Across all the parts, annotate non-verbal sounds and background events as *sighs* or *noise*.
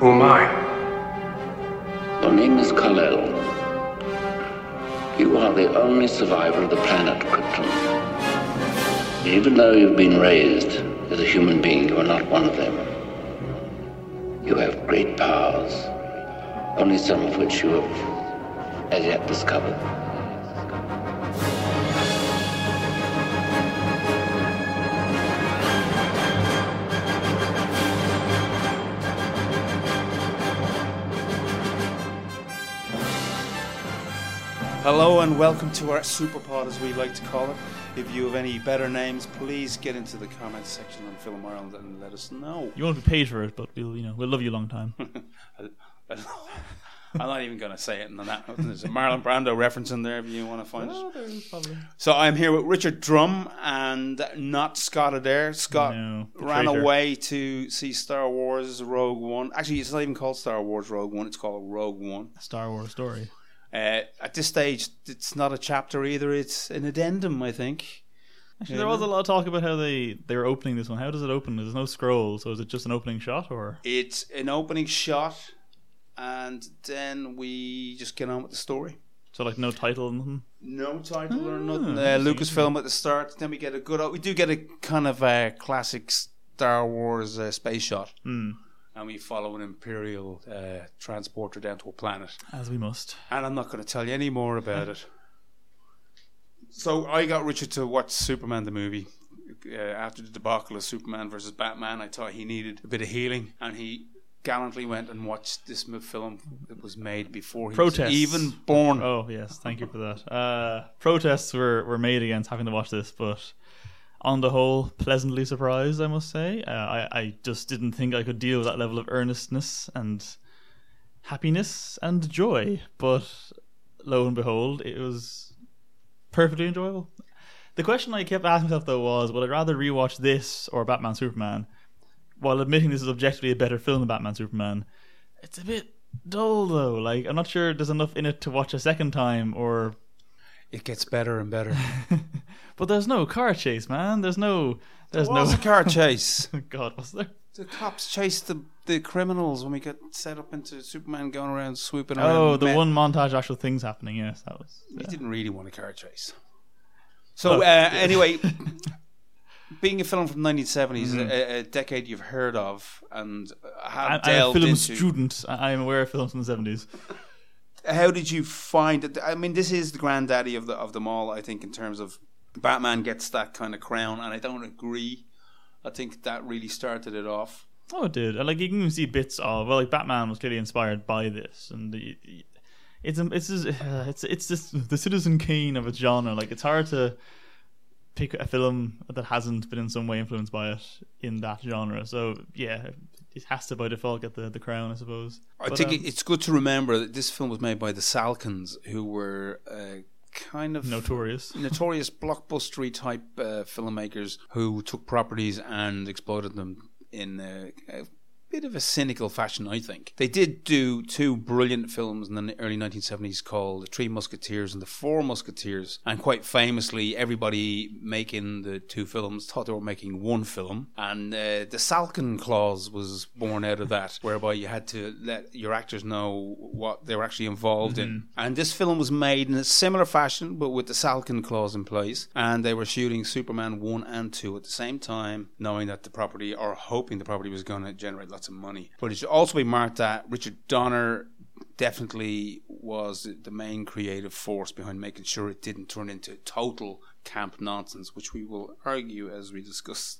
Who am I? Your name is Kal-El. You are the only survivor of the planet Krypton. Even though you've been raised as a human being, you are not one of them. You have great powers, only some of which you have as yet discovered. Hello and welcome to our Superpod, as we like to call it. If you have any better names, please get into the comments section on Film Ireland and let us know. You won't be paid for it, but we'll you know we'll love you a long time. *laughs* *laughs* I'm not even going to say it. And that there's a Marlon Brando reference in there if you want to find Oh, it. So I'm here with Richard Drum and not Scott Adair. Scott No, ran traitor. away to see Star Wars Rogue One. Actually, it's not even called Star Wars Rogue One. It's called Rogue One. Star Wars story. Uh, at this stage, it's not a chapter either. It's an addendum, I think. Actually, there was a lot of talk about how they they were opening this one. How does it open? There's no scroll, so is it just an opening shot or? It's an opening shot, and then we just get on with the story. So like no title or nothing. No title or nothing. Uh, Lucasfilm at the start. Then we get a good. We do get a kind of a classic Star Wars uh, space shot, Hmm. And we follow an Imperial uh, transporter down to a planet. As we must. And I'm not going to tell you any more about *laughs* it. So I got Richard to watch Superman the movie. Uh, after the debacle of Superman versus Batman, I thought he needed a bit of healing, and he gallantly went and watched this film that was made before he Protests. was even born. Oh yes, thank you for that. Uh, protests were were made against having to watch this, but on the whole, pleasantly surprised. I must say. Uh, I I just didn't think I could deal with that level of earnestness and happiness and joy. But lo and behold, it was perfectly enjoyable. The question I kept asking myself though was, would I rather rewatch this or Batman Superman? While admitting this is objectively a better film than Batman Superman, it's a bit dull though. Like I'm not sure there's enough in it to watch a second time or It gets better and better. *laughs* but there's no car chase, man. There's no there's There no a car chase. *laughs* God, was there? The cops chased the, the criminals when we got set up into Superman going around swooping around. Oh, the men. one montage actual things happening, yes, that was He didn't really want a car chase. So Oh. uh, *laughs* anyway, being a film from the 1970s, Mm-hmm. a, a decade you've heard of, and I, have I'm a film into. student. I- I'm aware of films from the seventies. How did you find it? I mean, this is the granddaddy of the of them all. I think in terms of Batman gets that kind of crown, and I don't agree. I think that really started it off. Oh, it did. Like you can even see bits of well, like Batman was clearly inspired by this, and the, it's it's just, uh, it's it's just the Citizen Kane of its genre. Like it's hard to pick a film that hasn't been in some way influenced by it in that genre. So yeah, it has to by default get the the crown, I suppose. I But, think um, it's good to remember that this film was made by the Salkinds, who were uh, kind of notorious. *laughs* notorious blockbustery type uh, filmmakers who took properties and exploited them in a, a bit of a cynical fashion, I think. They did do two brilliant films in the early 1970s called The Three Musketeers and The Four Musketeers. And quite famously, everybody making the two films thought they were making one film. And uh, the Salkind clause was born out of *laughs* that, whereby you had to let your actors know what they were actually involved in. And this film was made in a similar fashion, but with the Salkind clause in place. And they were shooting Superman 1 and 2 at the same time, knowing that the property, or hoping the property was going to generate lots of money. But it should also be marked that Richard Donner definitely was the main creative force behind making sure it didn't turn into total camp nonsense, which we will argue as we discuss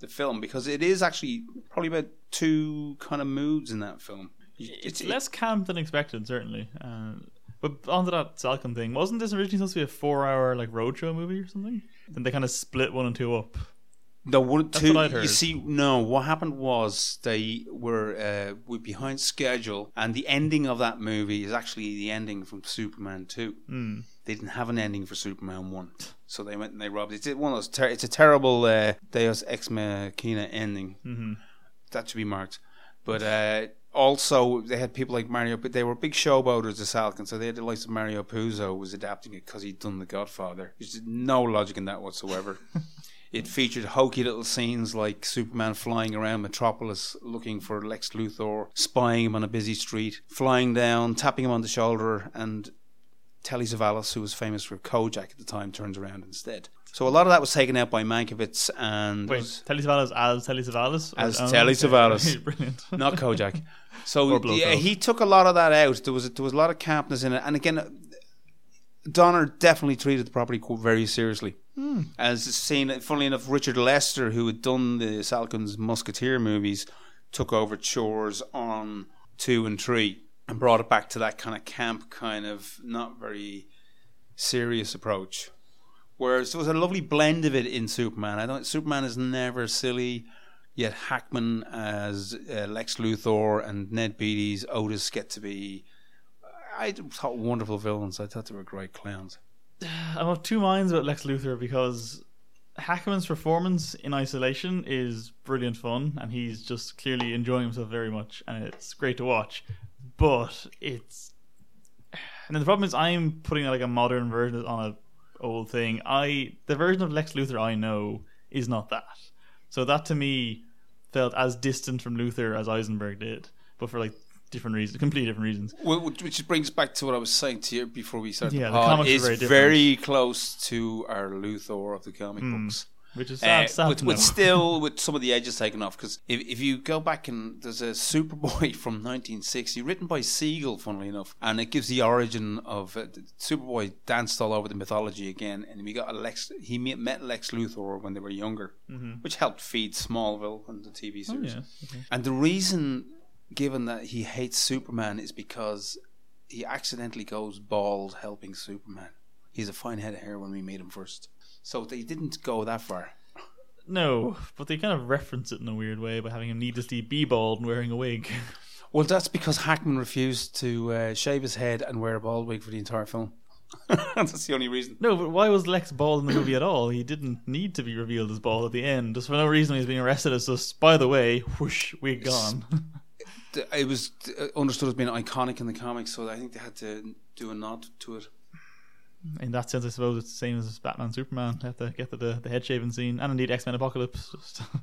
the film, because it is actually probably about two kind of moods in that film. It's less camp than expected, certainly. Uh, but onto that Salkind thing, wasn't this originally supposed to be a four-hour like roadshow movie or something? Then they kind of split one and two up. No, one, That's two. what I'd You see, no. What happened was they were uh, were behind schedule, and the ending of that movie is actually the ending from Superman Two. Mm. They didn't have an ending for Superman One, so they went and they robbed it. It's one of those. Ter- it's a terrible uh, Deus Ex Machina ending. Mm-hmm. That should be marked. But uh, also, they had people like Mario, but they were big showboaters of Salkind, so they had the likes of Mario Puzo was adapting it because he'd done The Godfather. There's no logic in that whatsoever. *laughs* It featured hokey little scenes like Superman flying around Metropolis looking for Lex Luthor, spying him on a busy street, flying down, tapping him on the shoulder, and Telly Savalas, who was famous for Kojak at the time, turns around instead. So a lot of that was taken out by Mankiewicz and Wait, Telly Savalas as Telly Savalas? As oh, Telly okay. Savalas. *laughs* Brilliant. not Kojak. *laughs* So yeah, he took a lot of that out. There was there was a lot of campness in it, and again, Donner definitely treated the property very seriously. Hmm. As seen, funnily enough, Richard Lester, who had done the Salkind's Musketeer movies, took over chores on two and three and brought it back to that kind of camp, kind of not very serious approach. Whereas there was a lovely blend of it in Superman. I don't. Superman is never silly. Yet Hackman as uh, Lex Luthor and Ned Beatty's Otis get to be. I thought wonderful villains. I thought they were great clowns. *sighs* I'm of two minds about Lex Luthor because Hackman's performance in isolation is brilliant fun, and he's just clearly enjoying himself very much, and it's great to watch. But it's *sighs* and the problem is I'm putting like a modern version on a old thing. I the version of Lex Luthor I know is not that. So that to me felt as distant from Luthor as Eisenberg did, but for like different reasons, completely different reasons. Well, which brings back to what I was saying to you before we started. Yeah, the the comics is very very close to our Luthor of the comic Hmm. books. Which is Uh, sad, sad with, with *laughs* still with some of the edges taken off because if, if you go back and there's a Superboy *laughs* from 1960 written by Siegel funnily enough and it gives the origin of uh, Superboy danced all over the mythology again and we got a Lex he met, met Lex Luthor when they were younger which helped feed Smallville and the TV Mm-hmm. Oh, series yeah. okay. and the reason given that he hates Superman is because he accidentally goes bald helping Superman he's a fine head of hair when we meet him first so they didn't go that far No, but they kind of reference it in a weird way by having him needlessly be bald and wearing a wig. *laughs* Well, that's because Hackman refused to uh, shave his head and wear a bald wig for the entire film. *laughs* that's the only reason. No, but why was Lex bald in the movie at all? He didn't need to be revealed as bald at the end. Just for no reason, he's being arrested as just, by the way, whoosh, wig gone. *laughs* It was uh, understood as being iconic in the comics, so I think they had to do a nod to it. in that sense, I suppose it's the same as Batman Superman. They have to get to the, the head shaving scene. And indeed, X Men Apocalypse. *laughs*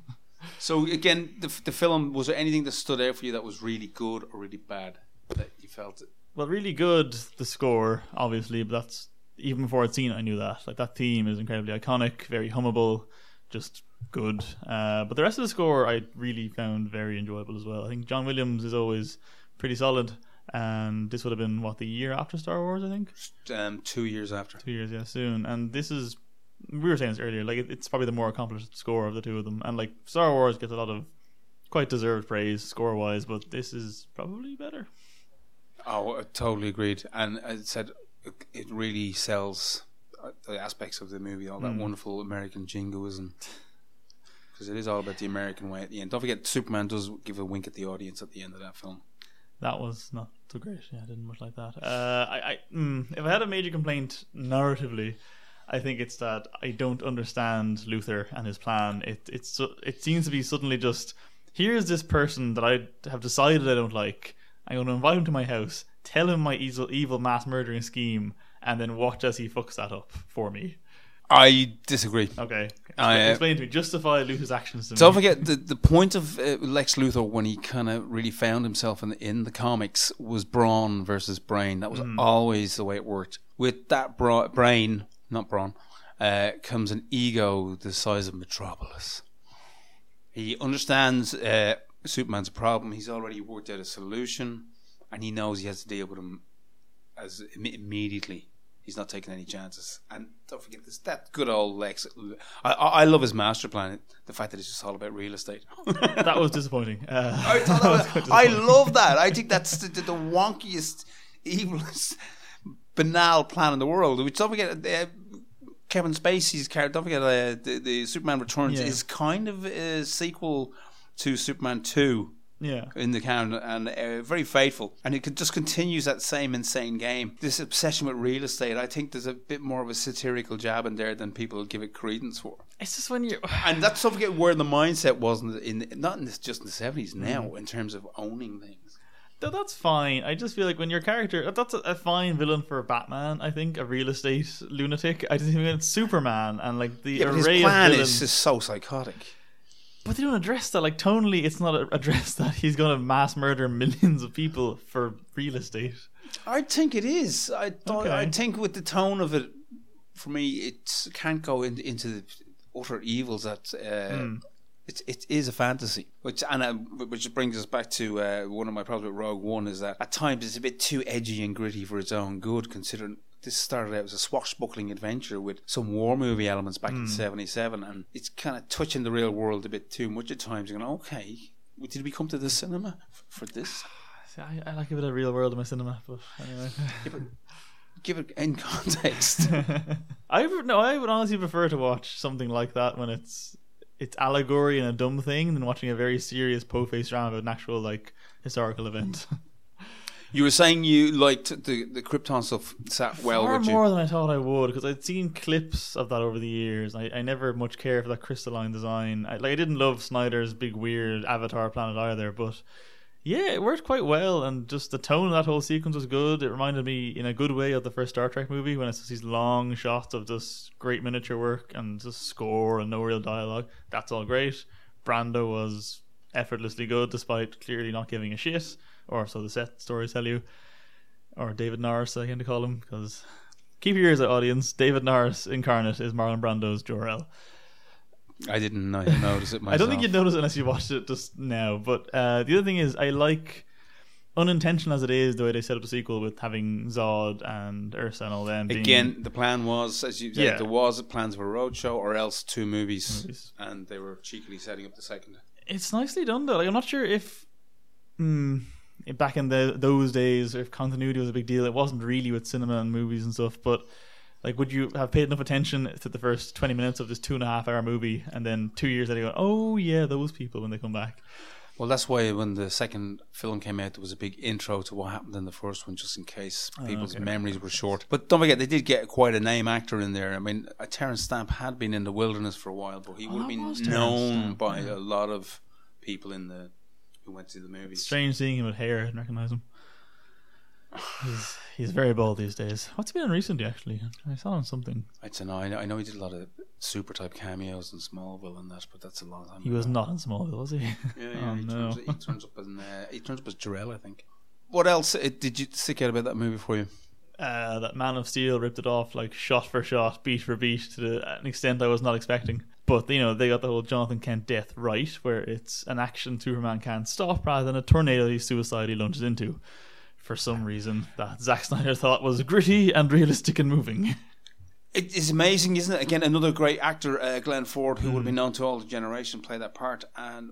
So again, the, the film was there anything that stood out for you that was really good or really bad that you felt? well, really good, the score, obviously, but that's even before I'd seen it, I knew that. Like, that theme is incredibly iconic, very hummable, just good. Uh, but the rest of the score I really found very enjoyable as well. I think John Williams is always pretty solid, and this would have been, what, the year after Star Wars, I think? Um, two years after. Two years, yeah, soon. And this is, we were saying this earlier, like, it, it's probably the more accomplished score of the two of them. And, like, Star Wars gets a lot of quite deserved praise score wise, but this is probably better. Oh, I totally agreed. And as I said, it- really sells uh, the aspects of the movie, all that wonderful American jingoism. Because it is all about the American way at the end. Don't forget, Superman does give a wink at the audience at the end of that film. That was not so great. Yeah, I didn't much like that. Uh, I, I mm, if I had a major complaint narratively, I think it's that I don't understand Luthor and his plan. It it's it seems to be suddenly just here's this person that I have decided I don't like. I'm going to invite him to my house, tell him my evil, evil mass murdering scheme, and then watch as he fucks that up for me. I disagree. Okay, I, uh, explain to me. Justify Luthor's actions to Don't me. forget the the point of uh, Lex Luthor when he kind of really found himself in the, in the comics was brawn versus brain. That was always the way it worked. With that bra- brain, not brawn, uh, comes an ego the size of Metropolis. He understands uh, Superman's a problem. He's already worked out a solution, and he knows he has to deal with him as Im- immediately. He's not taking any chances. And don't forget this that good old Lex. I, I I love his master plan. The fact that it's just all about real estate. *laughs* That was disappointing. Uh, *laughs* I, thought *laughs* that was- quite I love that. I think that's the, the, the wonkiest, evilest, banal plan in the world. Which don't forget, uh, Kevin Spacey's character. Don't forget, uh, the, the Superman Returns Yeah. is kind of a sequel to Superman Two Yeah. in the count and uh, very faithful. And it just continues that same insane game. This obsession with real estate, I think there's a bit more of a satirical jab in there than people give it credence for. It's just when you're. *sighs* And that's don't forget where the mindset was in, not in this, just in the seventies Mm. now in terms of owning things. Th- that's fine. I just feel like when your character, that's a, a fine villain for Batman. I think a real estate lunatic. I just think it's Superman and like the Yeah, but his plan of is villains. just so psychotic. But they don't address that. Like tonally, it's not addressed *laughs* that he's going to mass murder millions of people for real estate. I think it is. I don't, Okay. I think with the tone of it, for me, it can't go in, into the utter evils that uh, Hmm. it, it is a fantasy. Which and uh, which brings us back to uh, one of my problems with Rogue One is that at times it's a bit too edgy and gritty for its own good, considering. This started out as a swashbuckling adventure with some war movie elements back Hmm. in '77, and it's kind of touching the real world a bit too much at times. You're going, okay, did we come to the cinema f- for this? *sighs* See, I, I like a bit of real world in my cinema, but anyway. Yeah, but give it in context. *laughs* I would no, I would honestly prefer to watch something like that when it's it's allegory and a dumb thing than watching a very serious po-faced drama about an actual like historical event. *laughs* You were saying you liked the the Krypton stuff sat well Far with more you. than I thought I would because I'd seen clips of that over the years. I, I never much cared for that crystalline design. I, like I didn't love Snyder's big weird Avatar planet either, but yeah, it worked quite well, and just the tone of that whole sequence was good. It reminded me in a good way of the first Star Trek movie when it's just these long shots of just great miniature work and just score and no real dialogue. That's all great. Brando was effortlessly good despite clearly not giving a shit, or so the set stories tell you or David Norris, I tend to call him, because keep your ears out, audience. David Norris incarnate is Marlon Brando's Jor El. I didn't know, notice it myself. *laughs* I don't think you'd notice it unless you watched it just now. But uh, the other thing is, I like unintentional as it is the way they set up the sequel with having Zod and Ursa and all them. Being Again, the plan was, as you said, Yeah. there was plans for a roadshow or else two movies, Movies. and they were cheekily setting up the second. it's nicely done though. Like I'm not sure if. Mm, back in the those days, if continuity was a big deal, it wasn't really with cinema and movies and stuff. But like, would you have paid enough attention to the first twenty minutes of this two and a half hour movie, and then two years later, go, oh yeah, those people when they come back? Well, that's why when the second film came out, there was a big intro to what happened in the first one, just in case people's Oh, okay. memories were short. But don't forget, they did get quite a name actor in there. I mean, uh, Terence Stamp had been in the wilderness for a while, but he would have that been known Stamp, by yeah. a lot of people in the who went to the movies. Strange seeing him with hair. I didn't recognize him. He's he's very bald these days. What's he been in recently? Actually, I saw him something. I don't know. I know, I know he did a lot of super type cameos in Smallville and that, but that's a long time. He was not in Smallville, was he? Yeah, *laughs* yeah. oh he, no. turns, he turns up in uh, he turns up as Jor-El, I think. What else uh, did you stick out about that movie for you? uh, that Man of Steel ripped it off like shot for shot, beat for beat to the, an extent I was not expecting. But you know they got the whole Jonathan Kent death right, where it's an action Superman can't stop rather than a tornado he suicidally lunges into. For some reason, that Zack Snyder thought was gritty and realistic and moving. It is amazing, isn't it? Again, another great actor, uh, Glenn Ford, who Hmm. would be known to all the generation, play that part. And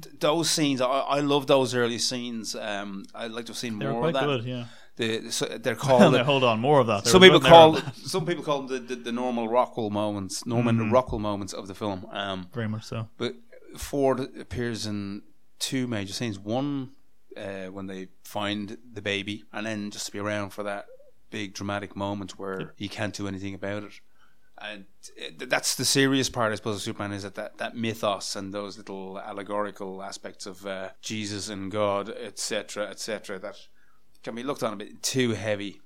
th- those scenes, I, I love those early scenes. Um, I'd like to have seen They were more of that. good, yeah. The, so they're *laughs* called. on, hold on, more of that. There some people nothing there call that. some people call them the, the, the normal Rockwell moments, Norman Rockwell moments of the film. Um, very much so. But Ford appears in two major scenes. One uh, when they find the baby, and then just to be around for that big dramatic moment where he can't do anything about it. And uh, that's the serious part, I suppose, of Superman is that, that that mythos and those little allegorical aspects of uh, Jesus and God, etc., etc., that can be looked on a bit too heavy.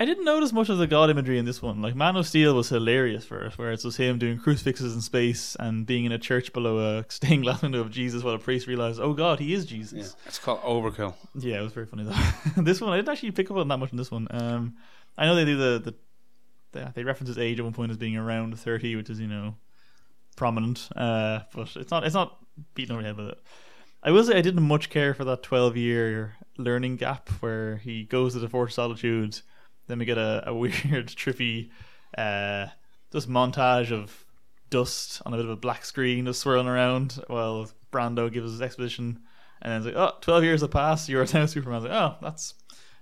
I didn't notice much of the god imagery in this one. Like Man of Steel was hilarious for it, where it was him doing crucifixes in space and being in a church below a *laughs* stained glass window of Jesus while a priest realized, oh God, he is Yeah, Jesus. it's called overkill. Yeah, it was very funny though. *laughs* this one I didn't actually pick up on that much in this one. Um, I know they do the the they, they reference his age at one point as being around thirty, which is you know prominent. Uh, but it's not it's not beating over the head with it. I will say I didn't much care for that twelve year learning gap where he goes to the Fortress of Solitude. Then we get a, a *laughs* weird, trippy, uh, just montage of dust on a bit of a black screen just swirling around while Brando gives his exposition. And then it's like, oh, 12 years have passed, you're now Superman. Like, oh, that's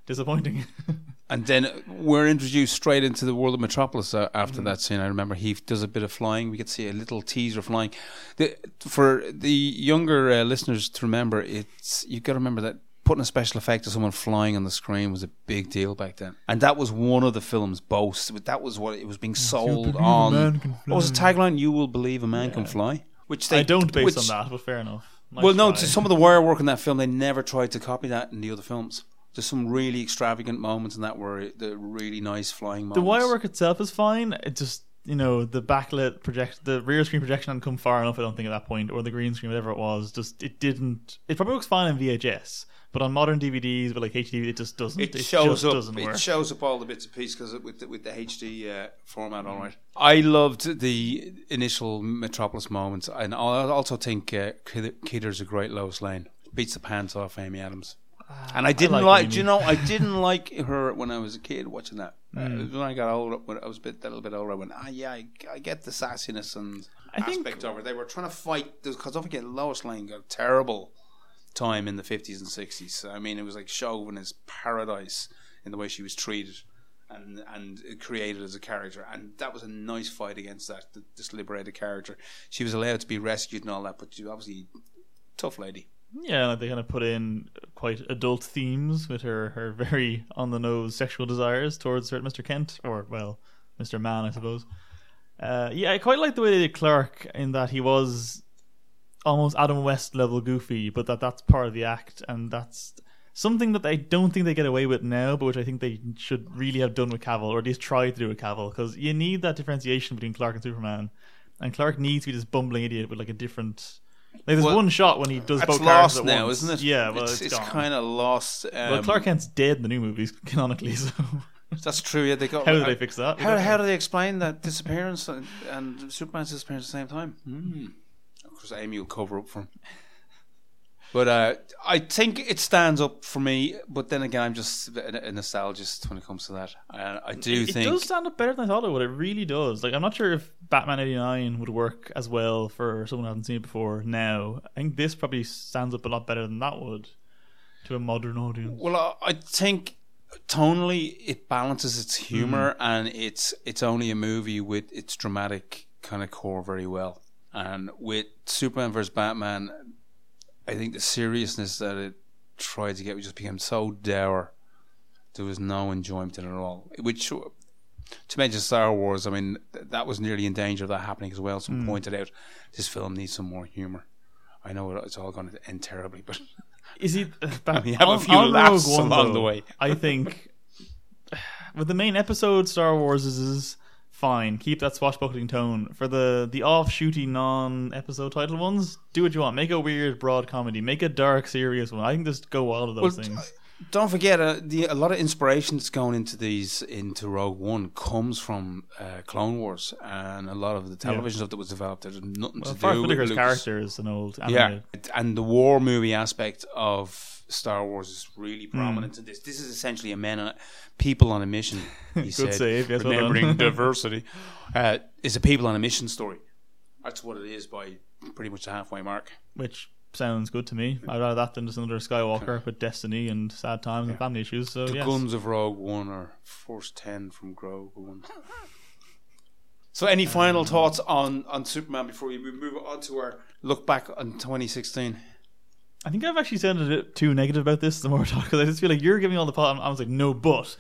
disappointing. *laughs* And then we're introduced straight into the world of Metropolis uh, Mm-hmm. after that scene. I remember he does a bit of flying. We could see a little teaser flying. The, for the younger uh, listeners to remember, it's you've got to remember that putting a special effect of someone flying on the screen was a big deal back then, and that was one of the film's boasts. That was what it was being sold on. man What was the tagline? "You will believe a man can fly," which they I don't base which, on that, but fair enough. Nice well, no, to some of the wire work in that film, they never tried to copy that in the other films. There's some really extravagant moments in that where the really nice flying moments. the wire work itself is fine. It just you know the backlit project, the rear screen projection hadn't come far enough. I don't think at that point, or the green screen, whatever it was. Just it didn't. It probably looks fine in VHS, but on modern DVDs with like HD, it just doesn't. It, It, shows just up. doesn't work. It shows up all the bits and pieces because with the, with the HD uh, format, all right. I loved the initial Metropolis moments, and I also think uh, Kid- Kidder's a great Lois Lane. Beats the pants off Amy Adams. And I didn't like like, do you know, I *laughs* didn't like her when I was a kid watching that. Uh, it was when I got older, when I was a, bit, a little bit older, I went, ah, yeah, I, I get the sassiness and I think- aspect of her. They were trying to fight, because don't forget, Lois Lane got terrible time in the 50s and 60s. I mean, it was like chauvinist paradise in the way she was treated and and created as a character. And that was a nice fight against that, th- this liberated character. She was allowed to be rescued and all that, but she was obviously tough lady. Yeah, like they kind of put in quite adult themes with her her very on the nose sexual desires towards Mr. Kent, or well, Mr. Man, I suppose. Uh, yeah, I quite like the way they did Clark in that he was almost Adam West level goofy, but that that's part of the act, and that's something that I don't think they get away with now, but which I think they should really have done with Cavill, or at least try to do with Cavill, because you need that differentiation between Clark and Superman, and Clark needs to be this bumbling idiot with like a different. Like there's Well, one shot when he does both characters lost at now, once. isn't it? Yeah, well, it's, it's, it's gone. kind of lost. Um, well, Clark Kent's dead in the new movies, *laughs* canonically. So That's true. Yeah, they got. how do they fix that? How, don't how do they explain that disappearance and, and Superman's disappearance at the same time? Hmm. Mm. Of course, Amy will cover up for him. But uh, I think it stands up for me. But then again, I'm just a, a nostalgist when it comes to that. I, I do it, think it does stand up better than I thought it would. It really does. Like I'm not sure if Batman '89 would work as well for someone who hasn't seen it before. Now, I think this probably stands up a lot better than that would to a modern audience. Well, I- I think tonally it balances its humor, Hmm. and it's it's only a movie with its dramatic kind of core very well. And with Superman vs Batman, I think the seriousness that it tried to get just became so dour. There was no enjoyment in it at all. Which, to mention Star Wars, I mean th- that was nearly in danger of that happening as well. Someone pointed out this film needs some more humor. I know it's all going to end terribly, but *laughs* Is he? *laughs* Uh, We have a few on laughs One, along though, the way. I think *sighs* with the main episode, Star Wars is, is fine. Keep that swashbuckling tone. For the the offshooty non-episode title ones, do what you want. Make a weird broad comedy. Make a dark serious one. I can just go wild with those Well, things. Don't forget, uh, the a lot of inspiration that's going into these into Rogue One comes from uh, Clone Wars, and a lot of the television stuff that was developed There's nothing Well, to Forrest do with Lucas. character is an old Yeah, and the war movie aspect of Star Wars is really Hmm. prominent in this. This is essentially a men, on, people on a mission. He *laughs* Good said, save, yes, remembering done. *laughs* diversity. Uh, is a people on a mission story. That's what it is by pretty much the halfway mark. which sounds good to me. I'd rather that than just another Skywalker with destiny and sad times and family issues. So The yes. guns of Rogue One are Force Ten from Rogue One. *laughs* So, any final thoughts on, on Superman before we move on to our look back on 2016? I think I've actually sounded a bit too negative about this the more I talk because I just feel like you're giving all the pot. I was like, no, but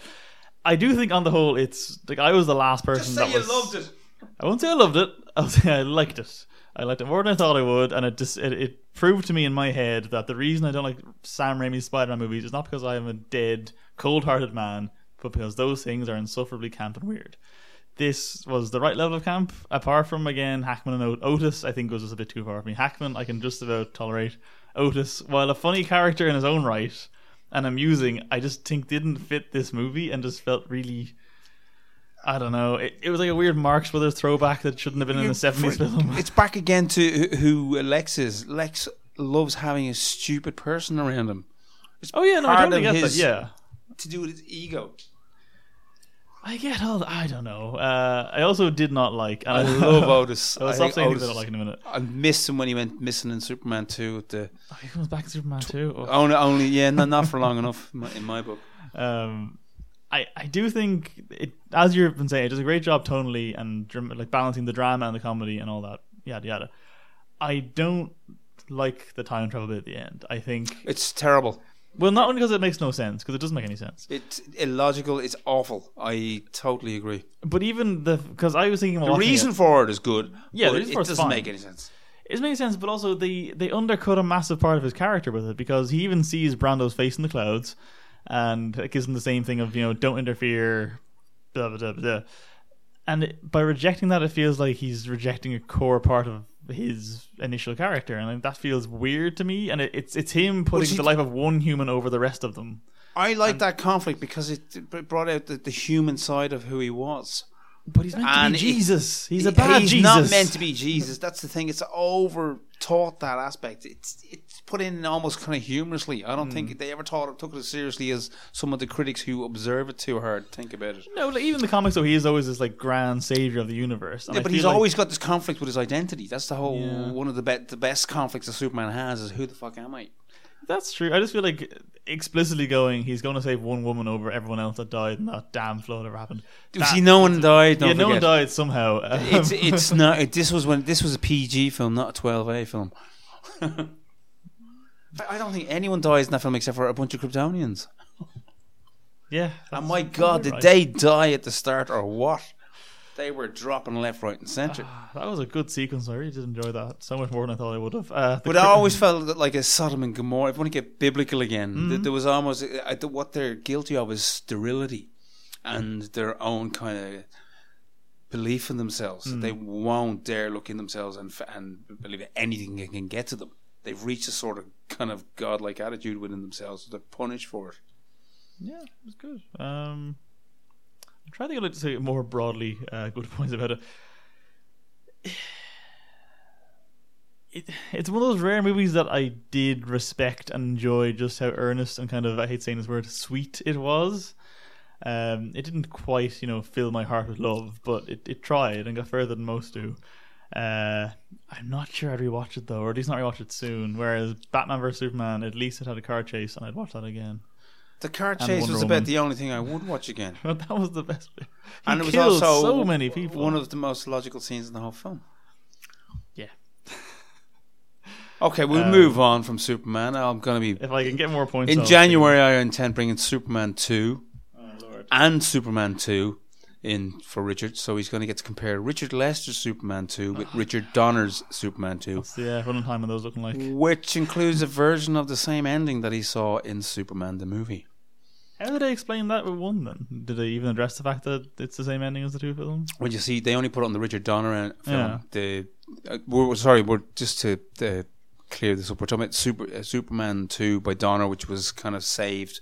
I do think on the whole, it's like I was the last person that was. Loved it. I won't say I loved it. I'll say I liked it. I liked it more than I thought I would, and it just it, it proved to me in my head that the reason I don't like Sam Raimi's Spider-Man movies is not because I am a dead, cold-hearted man, but because those things are insufferably camp and weird. This was the right level of camp, apart from again Hackman and Otis. I think was just a bit too far for me. Hackman I can just about tolerate. Otis, while a funny character in his own right and amusing, I just think didn't fit this movie and just felt really. I don't know. It, it was like a weird Marx Brothers throwback that shouldn't have been in the seventies film. It's back again to who Lex is. Lex loves having a stupid person around him. It's Oh yeah, no, I totally of get that. Yeah, to do with his ego. I get all. I don't know. Uh, I also did not like. And I love *laughs* Otis. I'll I stop saying I Otis- don't like in a minute. I miss him when he went missing in Superman 2 with the Oh, he comes back in Superman two. Oh. only, only yeah, no, not for long enough in my, in my book. *laughs* Um, I I do think it, as you've been saying, it does a great job tonally and like balancing the drama and the comedy and all that. Yada yada. I don't like the time travel bit at the end. I think It's terrible. Well, not only because it makes no sense, because it doesn't make any sense, It's illogical. It's awful. I totally agree. but even the because I was thinking The reason it, for it is good. Yeah, but the reason it it's doesn't fine. make any sense. It makes sense, but also they they undercut a massive part of his character with it because he even sees Brando's face in the clouds, and it gives him the same thing of you know don't interfere, blah blah blah blah. And it, by rejecting that, it feels like he's rejecting a core part of his initial character, and that feels weird to me. And it, it's it's him putting see- the life of one human over the rest of them. I like that conflict because it it brought out the, the human side of who he was. But he's meant And to be it- Jesus. He's a bad he's Jesus. not meant to be Jesus. That's the thing. It's over taught that aspect. It's it's put in almost kind of humorously. I don't Hmm. think they ever taught it, took it as seriously as some of the critics who observe it too hard think about it. No, like, even in the comics, though, he is always this like grand savior of the universe. And Yeah, I but he's like- always got this conflict with his identity. That's the whole Yeah. one of the be- the best conflicts that Superman has is who the fuck am I? That's true. I just feel like explicitly going, he's going to save one woman over everyone else that died in that damn flood ever happened. That- see, no one died. Yeah, no one died somehow. Um, It's it's *laughs* not. It, this was when this was a PG film, not a twelve A film. *laughs* I I don't think anyone dies in that film except for a bunch of Kryptonians. *laughs* yeah. And my God, did right. they die at the start or what? They were dropping left, right, and centre. That was a good sequence. I really did enjoy that so much more than I thought I would have. Uh, But I always felt that like a Sodom and Gomorrah. If you want to get biblical again, th- there was almost uh, th- what they're guilty of is sterility and their own kind of belief in themselves. They won't dare look in themselves and and believe anything can get to them. They've reached a sort of kind of godlike attitude within themselves. They're punished for it. Yeah, it was good. Um, I'm trying to think to say more broadly uh, good *laughs* points about it. it. It's one of those rare movies that I did respect and enjoy just how earnest and kind of, I hate saying this word, sweet it was. Um, it didn't quite, you know, fill my heart with love, but it, it tried and got further than most do. Uh, I'm not sure I'd rewatch it though, or at least not rewatch it soon. Whereas Batman vs Superman, at least it had a car chase, and I'd watch that again. The car And chase Wonder was Woman. about the only thing I would watch again. *laughs* But that was the best bit. He and it was also so many people. One of the most logical scenes in the whole film. yeah. *laughs* Okay, we'll Um, move on from Superman. I'm going to be If I can get more points in January. I intend bringing Superman two. Oh, and Superman two in for Richard. So he's going to get to compare Richard Lester's Superman two with Richard Donner's Superman two, So yeah, running time on those looking like. which includes a version of the same ending that he saw in Superman the movie. How did they explain that with one then? Did they even address the fact that it's the same ending as the two films? Well, you see, they only put it on the Richard Donner film. Yeah. The uh, we're, sorry, we're just to uh, clear this up. We're talking about Super uh, Superman two by Donner, which was kind of saved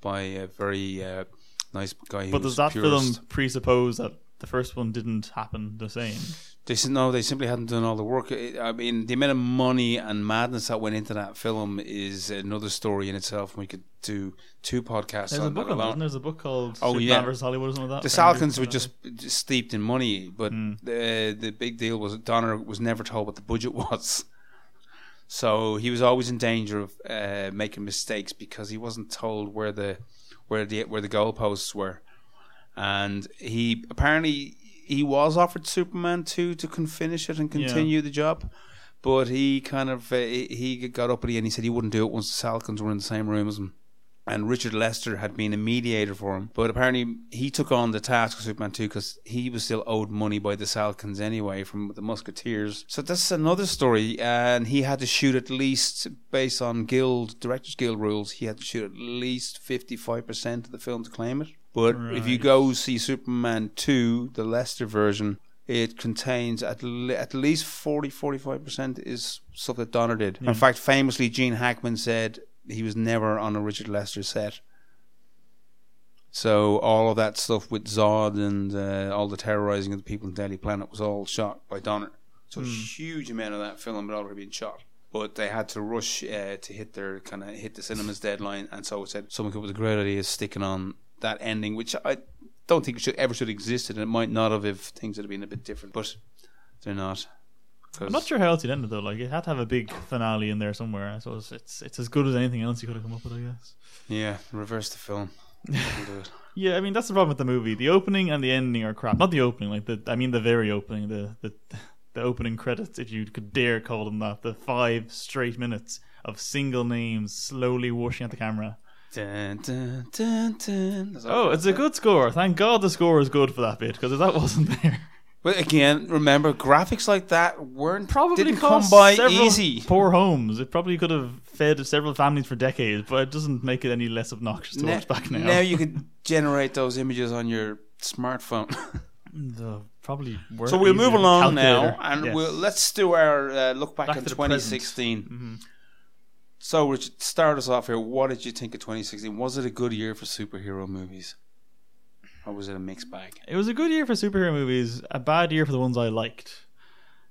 by a very uh, nice guy. But does that purist. film presuppose that the first one didn't happen the same? They said no, they simply hadn't done all the work. I mean, the amount of money and madness that went into that film is another story in itself. We could do two podcasts There's a book that on that. alone. There's a book called Oh, Superman yeah. vs Hollywood or something like that. The Salkinds were just, just steeped in money, but Hmm. the the big deal was Donner was never told what the budget *laughs* was. So he was always in danger of uh, making mistakes because he wasn't told where the where the where the goalposts were, and he apparently he was offered Superman two to con- finish it and Yeah. continue the job, but he kind of uh, he got uppity and he said he wouldn't do it once the Salkinds were in the same room as him and Richard Lester had been a mediator for him. But apparently, he took on the task of Superman 2 because he was still owed money by the Salkinds anyway from the Musketeers. So that's another story. And he had to shoot at least, based on Guild, Directors Guild rules, he had to shoot at least 55% of the film to claim it. But if you go see Superman 2, the Lester version, it contains at, le- at least 40 45% is stuff that Donner did. In hmm. fact, famously, Gene Hackman said he was never on a Richard Lester set. So all of that stuff with Zod and uh, all the terrorizing of the people in Daily Planet was all shot by Donner. So a huge amount of that film had already been shot. But they had to rush uh, to hit their kind of hit the cinemas deadline, and so it said someone came up with a great idea sticking on that ending, which I don't think it should ever should have existed, and it might not have if things had been a bit different. But they're not. I'm not sure how else it ended though. Like it had to have a big finale in there somewhere. I suppose it's it's as good as anything else you could have come up with. I guess. Yeah, reverse the film. *laughs* That'll do it. Yeah, I mean that's the problem with the movie. The opening and the ending are crap. Not the opening, like the I mean the very opening, the the the opening credits, if you could dare call them that. The five straight minutes of single names slowly washing at the camera. Dun, dun, dun. Oh, it's a good score. Thank God the score is good for that bit because if that wasn't *laughs* there, But again, remember graphics like that weren't Probably didn't come by easy. Poor homes. It probably could have fed several families for decades, but it doesn't make it any less obnoxious to watch back now. now you could *laughs* generate those images on your smartphone. The- probably so we'll move along now, and Yes. we'll let's do our uh, look back, Back in to the present. 2016. Mhm. So, Richard, start us off here. What did you think of 2016? Was it a good year for superhero movies, or was it a mixed bag? It was a good year for superhero movies. A bad year for the ones I liked.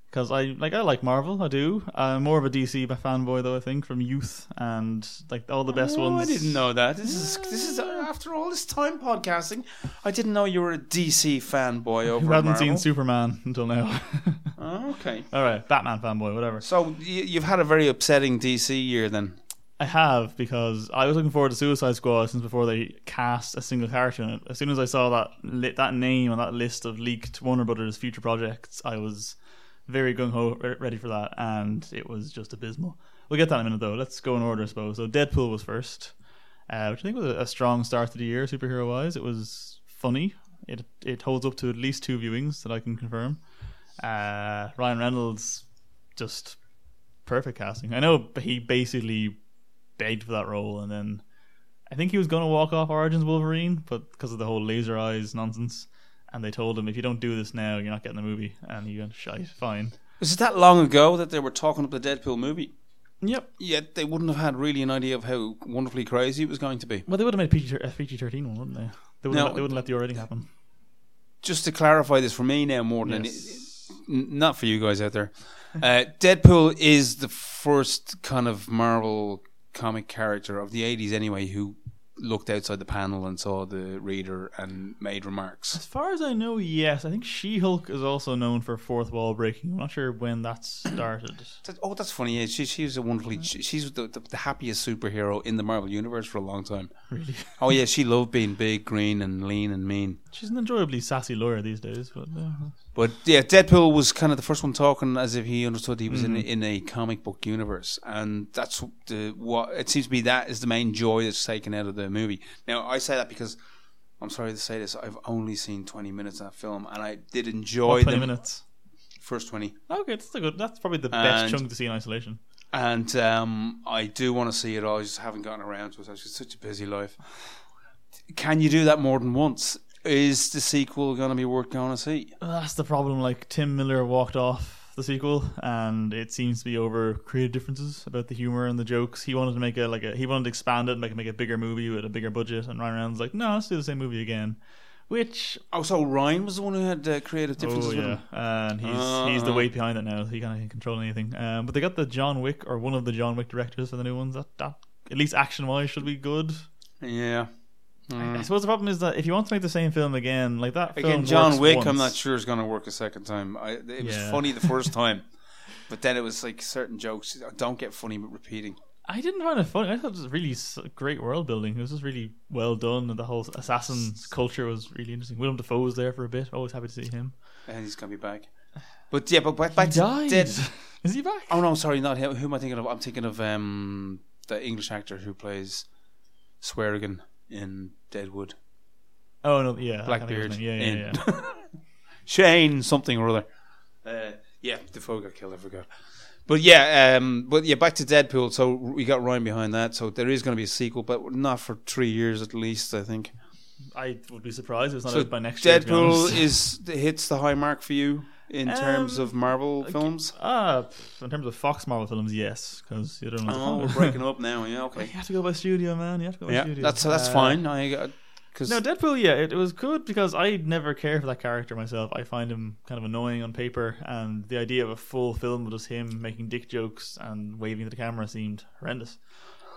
Because I like I like Marvel, I do. I'm more of a DC fanboy though. I think from youth and like all the best oh, ones. I didn't know that. This is this is after all this time podcasting. I didn't know you were a DC fanboy over. Who hadn't Marvel. seen Superman until now. *laughs* Okay. all right, Batman fanboy, whatever. So you, you've had a very upsetting DC year then. I have because I was looking forward to Suicide Squad since before they cast a single character in it. As soon as I saw that li- that name on that list of leaked Warner Brothers future projects, I was very gung ho re- ready for that, and it was just abysmal. We'll get that in a minute though. Let's go in order, I suppose. So Deadpool was first, uh, which I think was a, a strong start to the year superhero wise. It was funny. It it holds up to at least two viewings that I can confirm. Uh, Ryan Reynolds just perfect casting. I know he basically begged for that role, and then I think he was going to walk off Origins Wolverine, but because of the whole laser eyes nonsense, and they told him if you don't do this now, you're not getting the movie, and he went shite, fine. Was it that long ago that they were talking up the Deadpool movie? Yep. Yet they wouldn't have had really an idea of how wonderfully crazy it was going to be. Well, they would have made PG a PG thirteen one, wouldn't they? They wouldn't, No. let, they wouldn't let the R rating happen. Just to clarify this for me now, more than Yes. any, not for you guys out there. Uh, Deadpool is the first kind of Marvel comic character of the '80s, anyway, who looked outside the panel and saw the reader and made remarks. As far as I know, yes. I think She Hulk is also known for fourth wall breaking. I'm not sure when that started. Oh, that's funny. Yeah, she she was a wonderfully. She's the, the the happiest superhero in the Marvel universe for a long time. Really, Oh yeah, she loved being big, green, and lean and mean. She's an enjoyably sassy lawyer these days, but uh, But yeah, Deadpool was kind of the first one talking as if he understood he was in in a comic book universe, and that's the what it seems to be. That is the main joy that's taken out of the movie. Now I say that because I'm sorry to say this, I've only seen 20 minutes of that film, and I did enjoy what, twenty the minutes. first 20. Okay, that's a good. That's probably the best chunk to see in isolation. and um, I do want to see it all. I just haven't gotten around to it. It's such a busy life. Can you do that more than once? Is the sequel going to be worth going to see? That's the problem. Like Tim Miller walked off the sequel, and it seems to be over creative differences about the humor and the jokes. He wanted to make a like a he wanted to expand it and make make a bigger movie with a bigger budget. And Ryan Reynolds like, no, let's do the same movie again. Which Oh, so Ryan was the one who had uh, creative differences oh with him. and he's he's the Uh-huh. weight behind it now. He can't control anything. Um, but they got the John Wick or one of the John Wick directors for the new ones. That that at least action wise should be good. Yeah. I suppose the problem is that if you want to make the same film again, like that film Again, John Wick, once. I'm not sure is going to work a second time. I, it was Yeah. funny the first *laughs* time, but then it was like certain jokes don't get funny but repeating. I didn't find it funny. I thought it was really great world building. It was just really well done, and the whole assassin culture was really interesting. Willem Dafoe was there for a bit. Always happy to see him. And he's going to be back. But yeah, but back, back he to died. Dead. Is he back? Oh no, sorry, not him. Who am I thinking of? I'm thinking of um, the English actor who plays Swearengen in Deadwood. Oh no, yeah, I can't think of Blackbeard. Yeah, yeah, in yeah. *laughs* Shane something or other. Uh, yeah, Dafoe got killed. I forgot. But yeah, um, but yeah, back to Deadpool. So we got Ryan behind that. So there is going to be a sequel, but not for three years at least. I think. I would be surprised if it's not So out by next year. Deadpool is hits the high mark for you in terms Um, of Marvel films. ah in terms of Fox Marvel films, yes, because you don't know. Oh, we're breaking up *laughs* now. Yeah, okay. You have to go by studio, man. You have to go by Yeah, studio. that's that's Uh, fine. I got because No, Deadpool, yeah, it, it was good because I never care for that character myself. I find him kind of annoying on paper, and the idea of a full film with just him making dick jokes and waving to the camera seemed horrendous.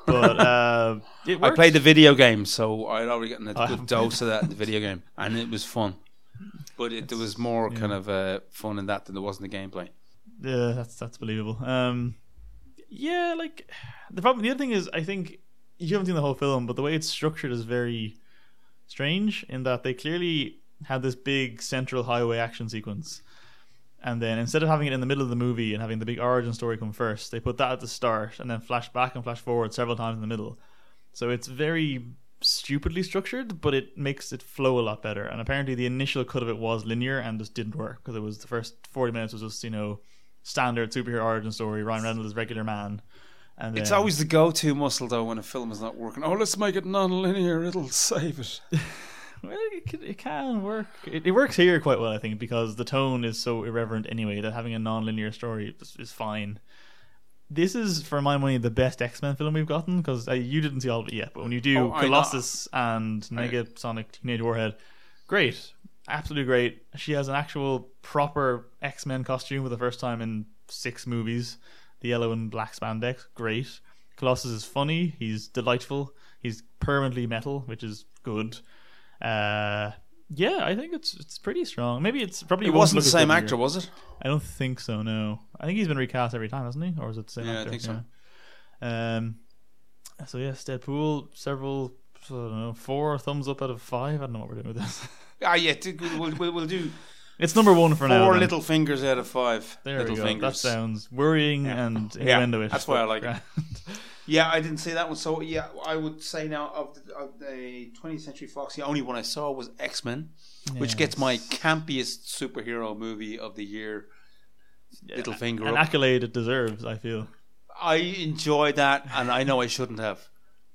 But *laughs* uh, I played the video game, so I'd already gotten a I good *laughs* dose of that in the video game, and it was fun. But it, there was more kind of uh, fun in that than there was in the gameplay. Yeah, that's that's believable. Um, yeah, like the problem. The other thing is, I think you haven't seen the whole film, but the way it's structured is very strange in that they clearly had this big central highway action sequence, and then instead of having it in the middle of the movie and having the big origin story come first, they put that at the start and then flash back and flash forward several times in the middle. So it's very stupidly structured, but it makes it flow a lot better. And apparently, the initial cut of it was linear and just didn't work because it was the first forty minutes was just you know standard superhero origin story. Ryan Reynolds is regular man. And It's then- always the go-to muscle though when a film is not working. Oh, let's make it non-linear. It'll save it. *laughs* Well, it can, it can work. It, it works here quite well, I think, because the tone is so irreverent anyway that having a non-linear story is, is fine. This is, for my money, the best X Men film we've gotten because uh, you didn't see all of it yet. But when you do Oh. Colossus and Negasonic Teenage Warhead, great, absolutely great. She has an actual proper X Men costume for the first time in six movies. The yellow and black spandex, great. Colossus is funny. He's delightful. He's permanently metal, which is good. Uh, yeah, I think it's it's pretty strong. Maybe it's probably It wasn't the same actor, was it? I don't think so. No, I think he's been recast every time, hasn't he? Or is it the same Yeah, I actor? think so. Yeah. Um. So yes, Deadpool. Several. I don't know. Four thumbs up out of five. I don't know what we're doing with this. Ah, yeah. We'll, we'll, we'll do It's number one for now. four then. little fingers out of five. There little we go. That sounds worrying Yeah. and Yeah, innuendo-ish. that's why I but like it. *laughs* Yeah, I didn't see that one. So yeah, I would say now of the, of the 20th Century Fox, the only one I saw was X Men, which gets my campiest superhero movie of the year. Little finger An up. accolade it deserves. I feel. I enjoyed that, and I know I shouldn't have.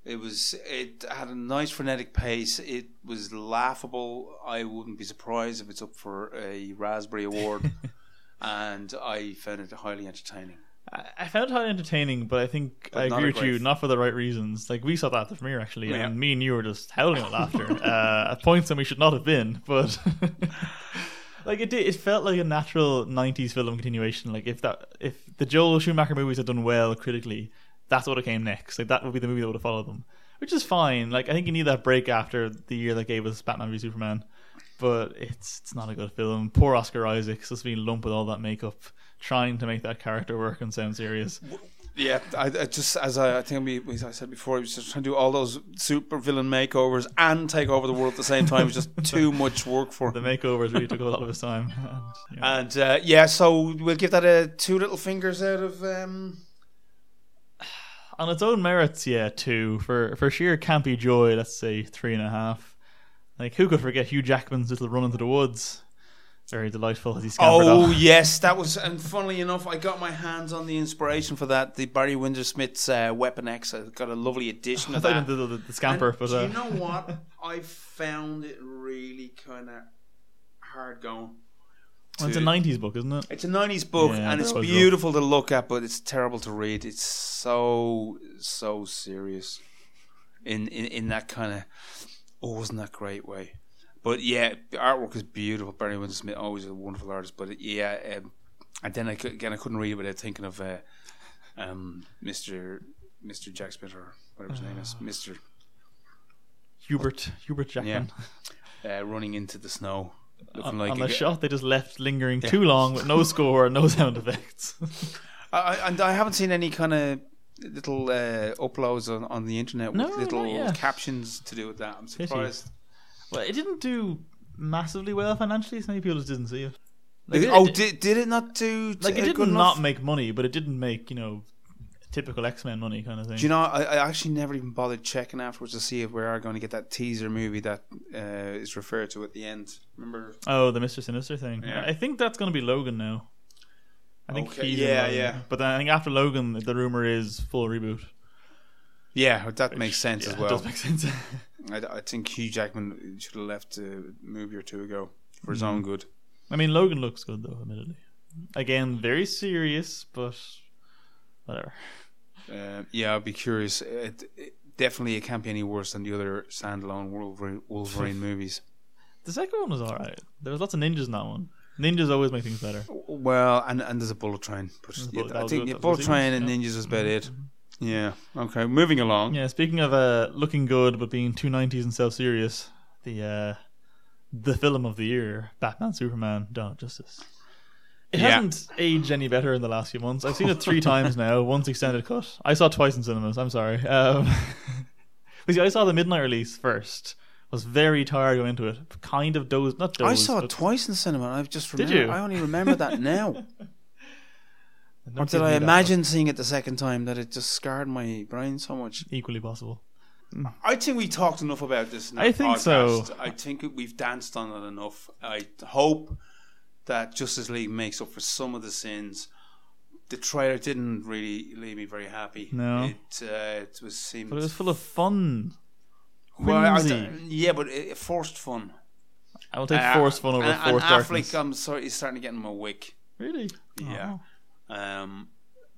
It was it had a nice frenetic pace. It was laughable. I wouldn't be surprised if it's up for a Raspberry Award, *laughs* and I found it highly entertaining. I I found it highly entertaining, but I think But I agree with you, not for the right reasons. Like we saw that at the premiere actually, Yeah. and me and you were just howling with laughter *laughs* uh, at points that we should not have been. But *laughs* like it did, it felt like a natural '90s film continuation. Like if that, if the Joel Schumacher movies had done well critically, that's what it came next. Like that would be the movie that would have followed them, which is fine. Like I think you need that break after the year that gave us Batman v Superman. But it's it's not a good film. Poor Oscar Isaac's just being lumped with all that makeup, trying to make that character work and sound serious. Yeah, I, I just as I, I think we, we- I said before, he was just trying to do all those super villain makeovers and take over the world at the same time. It was just *laughs* too much work for him. The makeovers really took a lot of his time. And, *laughs* yeah. And uh, yeah, so we'll give that a two little fingers out of. Um, On its own merits, yeah, two. For for sheer campy joy, let's say three and a half. Like who could forget Hugh Jackman's little run into the woods? Very delightful as he scampered Oh off. *laughs* yes, that was. And funnily enough, I got my hands on the inspiration for that. The Barry Windsor Smith's uh, Weapon X. I got a lovely edition I of thought that. the, the, the scamper, And but do uh, you know what? *laughs* I found it really kind of hard going. Well, it's a '90s book, isn't it? It's a nineties book, Yeah, and it's beautiful to look at, but it's terrible to read. It's so so serious in in, in that kind of oh, wasn't that great way. But yeah, the artwork is beautiful. Barry Windsor Smith, always a wonderful artist. But yeah, um, and then I, again I couldn't read it without thinking of uh, um, Mister Mister Jack Smith or whatever his name is, Mister Hubert Hubert Jackman. uh, running into the snow, looking like on a a g- shot they just left lingering too long with no score, and no *laughs* sound effects. I, and I haven't seen any kind of little uh, uploads on, on the internet with No, little captions to do with that. I'm Pity. surprised. well, it didn't do massively well financially, so many people just didn't see it. Did it- oh, it- did, did it not do like it did not enough? make money, but it didn't make you know typical X Men money kind of thing. Do you know? I, I actually never even bothered checking afterwards to see if we are going to get that teaser movie that uh, is referred to at the end. Remember? oh, the Mister Sinister thing. Yeah. I think that's going to be Logan now. I think Okay, he's yeah, yeah. But then I think after Logan, the rumor is full reboot. Yeah, that makes sense Yeah, as it well. does make sense. *laughs* I, I think Hugh Jackman should have left a movie or two ago for Mm. his own good. I mean, Logan looks good though, admittedly. Again, very serious, but whatever. Uh, yeah, I'd be curious. It, it, definitely, it can't be any worse than the other standalone Wolverine, Wolverine *laughs* movies. The second one was alright. There was lots of ninjas in that one. Ninjas always make things better. Well, and and there's a bullet train. But yeah, bullet- I think yeah, bullet train and yeah. ninjas is about it. Yeah. Okay. Moving along. Yeah, speaking of uh, looking good but being too nineties and self serious, the uh, the film of the year, Batman Superman Dawn of Justice. It Yeah. hasn't aged any better in the last few months. I've seen it three times *laughs* now, once extended cut. I saw it twice in cinemas, I'm sorry. Um, *laughs* but see, I saw the midnight release first. Was very tired going into it. Kind of dozed, not dozed. I saw it twice in the cinema. I've just Did remember, you? I only remember that now. *laughs* Don't or did me I that. imagine seeing it the second time that it just scarred my brain so much? Equally possible. I think we talked enough about this. In I that think so. I think we've danced on it enough. I hope that Justice League makes up for some of the sins. The trailer didn't really leave me very happy. No. it, uh, it was seemed. But it was full of fun. well, yeah, but it, forced fun. I will take Uh, forced fun over and, and forced darkness. Affleck, I'm sorry, he's starting to get him a wick. Really? Yeah. Oh. Um,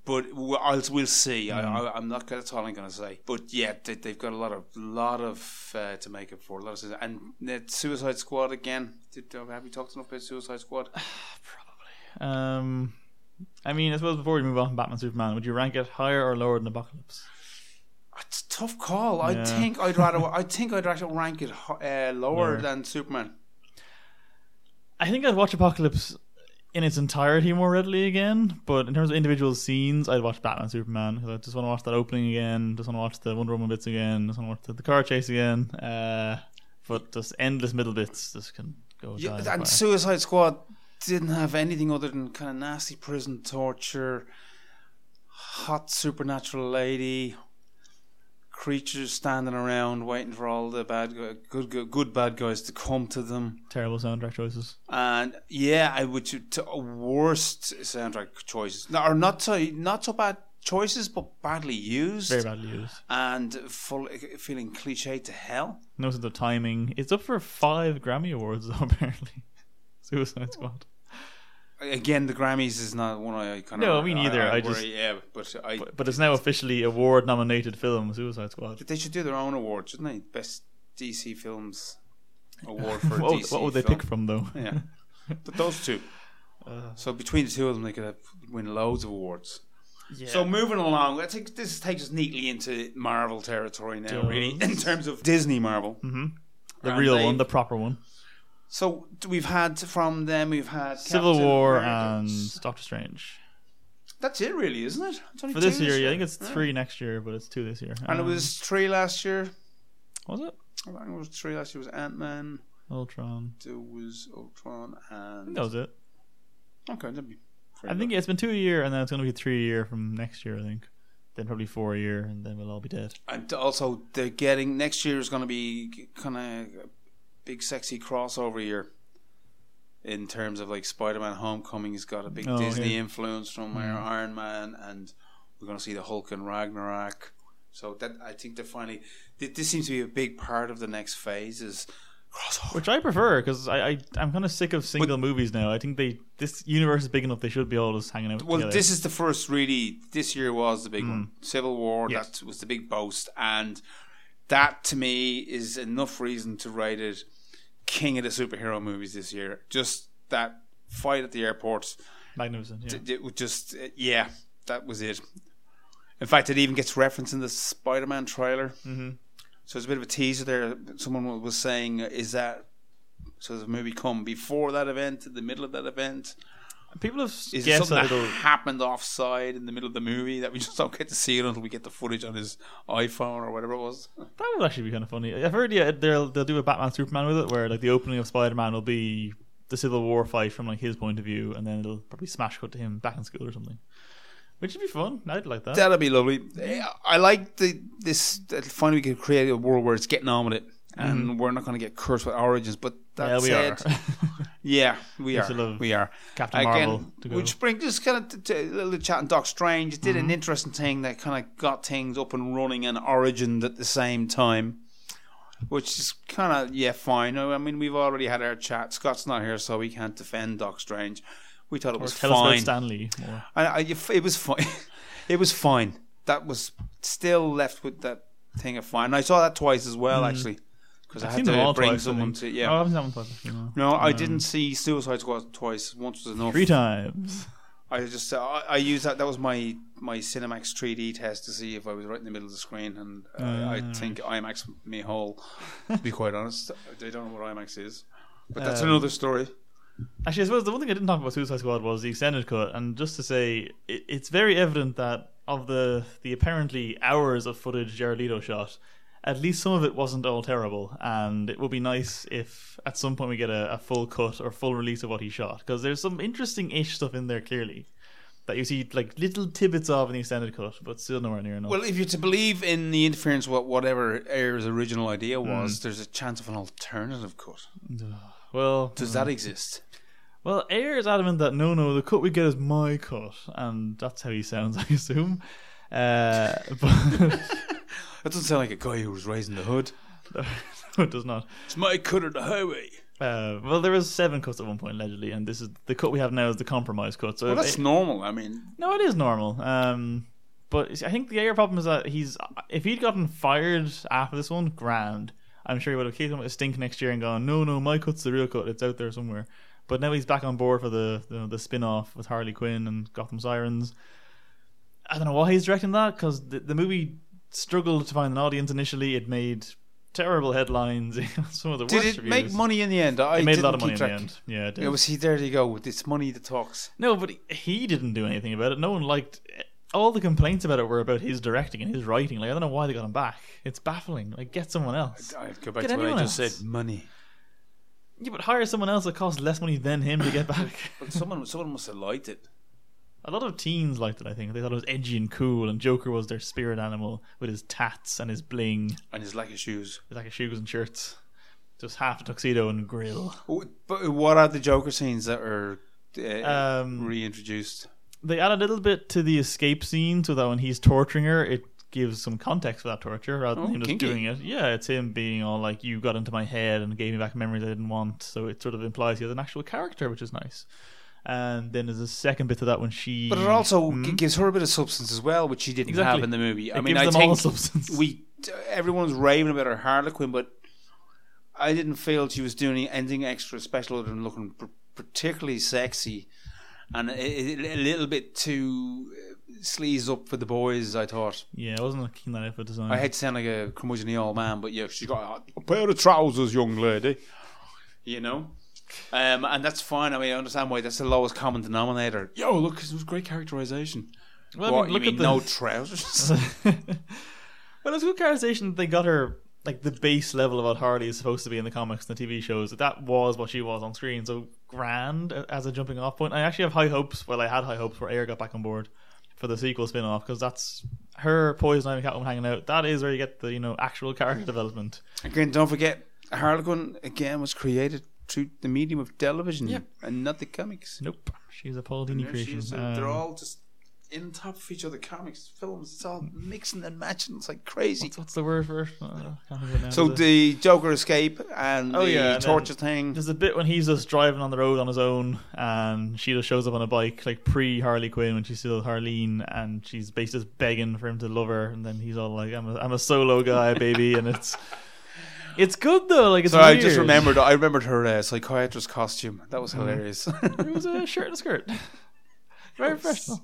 but we'll, we'll see. Mm. I, I, I'm not. That's all I'm going to say. But yeah, they, they've got a lot of lot of uh, to make up for. A lot of and the Suicide Squad again. Did, have we talked enough about Suicide Squad? *sighs* Probably. Um, I mean, I suppose before we move on from Batman Superman, would you rank it higher or lower than Apocalypse? It's a tough call. I think I'd rather. *laughs* I think I'd rather rank it uh, lower Lower. than Superman. I think I'd watch Apocalypse in its entirety more readily again, but in terms of individual scenes, I'd watch Batman Superman because I just want to watch that opening again, just want to watch the Wonder Woman bits again, just want to watch the, the car chase again. Uh, but just endless middle bits just can go. Yeah, and by. Suicide Squad didn't have anything other than kind of nasty prison torture, hot supernatural lady, creatures standing around waiting for all the bad good good, good bad guys to come to them. Terrible soundtrack choices. And yeah, I would to, to worst soundtrack choices, no, or not so not so bad choices, but badly used Very badly used. and full feeling cliche to hell. No sense of timing. It's up for five Grammy Awards, though, *laughs* apparently. Suicide Squad. Again, the Grammys is not one I kind of No, me neither. I just- worry, yeah, but I But, but it's now officially award nominated film, Suicide Squad. They should do their own award, shouldn't they? Best DC films award *laughs* for What, DC what would they film. pick from, though? Yeah, *laughs* but those two. Uh, So between the two of them, they could have, win loads of awards. yeah. So moving along, I think this takes us neatly into Marvel territory now, Does. really, in terms of Disney Marvel. Mhm. the And real they've- one, the proper one. So we've had from them, we've had Civil Captain War America. and Doctor Strange. That's it, really, isn't it? For this year, yeah, I think it's Yeah. three next year, but it's two this year. And it Um, was three last year. was it I think it was three last year. It was Ant Man. Ultron? There was Ultron and that was it. okay. That'd be I think yeah, it's been two a year, and then it's going to be three a year from next year. I think. Then probably four a year, and then we'll all be dead. And also, they're getting next year is going to be kind of big, sexy crossover year. In terms of like Spider-Man: Homecoming, has got a big Oh, Disney yeah. influence from Mm. Iron Man, and we're going to see the Hulk and Ragnarok. So that I think they're finally. This seems to be a big part of the next phase is crossover. Which I prefer because I, I I'm kind of sick of single movies now. I think they this universe is big enough; they should be all just hanging out. Well, together. this is the first really. This year was the big Mm. one. Civil War. Yes. That was the big boast, and that to me is enough reason to rate it king of the superhero movies this year. Just that fight at the airport. magnificent. Yeah. d- It just yeah, that was it. In fact, it even gets referenced in the Spider-Man trailer. hmm So it's a bit of a teaser there. Someone was saying, "Is that?" So the movie come before that event, in the middle of that event? People have Is it guessed something that happened offside in the middle of the movie that we *laughs* just don't get to see it until we get the footage on his iPhone or whatever it was? That would actually be kind of funny. I've heard yeah they'll they'll do a Batman Superman with it, where like the opening of Spider Man will be the Civil War fight from like his point of view, and then it'll probably smash cut to him back in school or something, which would be fun. I'd like that. That'd be lovely. I like the this. Finally, we can create a world where it's getting on with it, and we're not going to get cursed with origins. But that *laughs* yeah, we said, are. yeah, we are. We are. Captain Marvel Again, to go. which brings just kind of to, to little chat on Doc Strange. It did Mm-hmm. an interesting thing that kind of got things up and running and origined at the same time, which is kind of yeah fine. I mean, we've already had our chat. Scott's not here, so we can't defend Doc Strange. We thought it or was tell us about fine. Stanley more. I, I, it was fine. *laughs* it was fine. That was still left with that thing of fine. I saw that twice as well, actually, because I. Had to all bring someone to Oh, I haven't seen that one twice. No. No, I Um, didn't see Suicide Squad twice. Once was enough. Three times. I just uh, I, I used that. That was my my Cinemax 3D test to see if I was right in the middle of the screen, and uh, I Ah, think IMAX me whole. To be quite honest, they don't know what IMAX is, but that's Um, another story. Actually, I suppose the one thing I didn't talk about Suicide Squad was the extended cut, and just to say, it, it's very evident that of the the apparently hours of footage Jared Leto shot, at least some of it wasn't all terrible, and it would be nice if at some point we get a, a full cut or full release of what he shot, because there's some interesting ish stuff in there clearly. that you see like little tidbits of in the extended cut, but still nowhere near enough. Well, if you're to believe in the interference, what whatever Ayer's original idea Hmm. was, there's a chance of an alternative cut. well, Does that exist? well, Ayer is adamant that no, no, the cut we get is my cut, and that's how he sounds, *laughs* I assume. Uh, but *laughs* That doesn't sound like a guy who was raising the hood. *laughs* no, it does not. It's my cut of the highway. Uh, well, there was seven cuts at one point allegedly, and this is the cut we have now is the compromise cut. So Well, that's it- normal. I mean, no, it is normal. Um, but I think the Ayer problem is that he's if he'd gotten fired after this one, grand. I'm sure he would have kicked him with a stink next year and gone, no, no, my cut's the real cut. It's out there somewhere. But now he's back on board for the the, the spin off with Harley Quinn and Gotham Sirens. I don't know why he's directing that because the, the movie struggled to find an audience initially. It made terrible headlines. *laughs* Some of the did worst it make money in the end? I It made a lot of money in the end. Yeah, it did. Yeah, was he there? You go. It's money that talks. No, but he- didn't do anything about it. No one liked. All the complaints about it were about his directing and his writing. Like I don't know why they got him back. It's baffling. Like get someone else. I go back Get to what I just else. said. Money. Yeah, but hire someone else that costs less money than him to get back. But someone, someone must have liked it. A lot of teens liked it. I think they thought it was edgy and cool, and Joker was their spirit animal with his tats and his bling, And his lack of shoes. His like his shoes and shirts, just half a tuxedo and grill. Oh, But what are the Joker scenes that are uh, Um, reintroduced? They add a little bit to the escape scene so that when he's torturing her, it gives some context for that torture rather than Oh, him just kinky. doing it. Yeah, it's him being all like, "You got into my head and gave me back memories I didn't want." So it sort of implies he has an actual character, which is nice. And then there's a second bit of that when she. But it also Mhm. gives her a bit of substance as well, which she didn't Exactly. have in the movie. I It mean, I think *laughs* substance. we everyone's raving about her Harley Quinn, but I didn't feel she was doing anything extra special other than looking particularly sexy and a, a- little bit too uh, sleaze up for the boys. I thought. Yeah, I wasn't keen on that for design. I hate to sound like a curmudgeon old man, but yeah, she's got a pair of trousers, young lady. You know, um, and that's fine. I mean, I understand why that's the lowest common denominator. Yo, look, it was great characterization. Well, I what mean, you look mean, at the- no *laughs* trousers? *laughs* well, it's good characterization. They got her like the base level of what Harley is supposed to be in the comics and the TV shows. That was what she was on screen. So grand as a jumping off point. I actually have high hopes. Well, I had high hopes for Ayer got back on board for the sequel spin off because that's her Poison Ivy Catwoman hanging out. That is where you get the you know actual character development. Again, don't forget, Harley Quinn again was created through the medium of television Yeah. and not the comics. Nope, she's a Paul Dini There creation. is. They're Um, all just in top of each other. Comics, films, it's all mixing and matching. It's like crazy. what's, what's the word for it? Uh, I can't think of it now, So the Joker escape and Oh, the yeah, and torture thing. There's a bit when he's just driving on the road on his own, and she just shows up on a bike, like pre Harley Quinn when she's still Harleen, and she's basically just begging for him to love her, and then he's all like, "I'm a, I'm a solo guy, baby," and it's *laughs* it's good though. Like it's So I weird. just remembered. I remembered her uh, psychiatrist costume. That was Mm-hmm. hilarious. *laughs* it was a shirt and a skirt, very professional.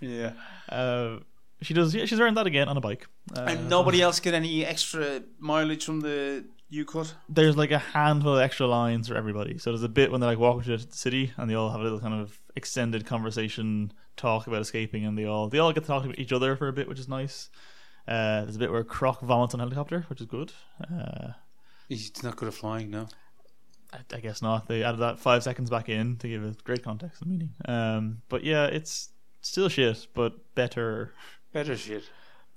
yeah. Uh, she does. Yeah, she's wearing that again on a bike. Uh, And nobody else get any extra mileage from the U cut. there's like a handful of extra lines for everybody. So there's a bit when they're like walking through the city and they all have a little kind of extended conversation, talk about escaping, and they all they all get to talk to each other for a bit, which is nice. Uh, there's a bit where Croc vomits on a helicopter, which is good. Uh, He's not good at flying, no. I, I guess not. They added that five seconds back in to give it great context and meaning. Um, but yeah, it's still shit, but better. Better shit.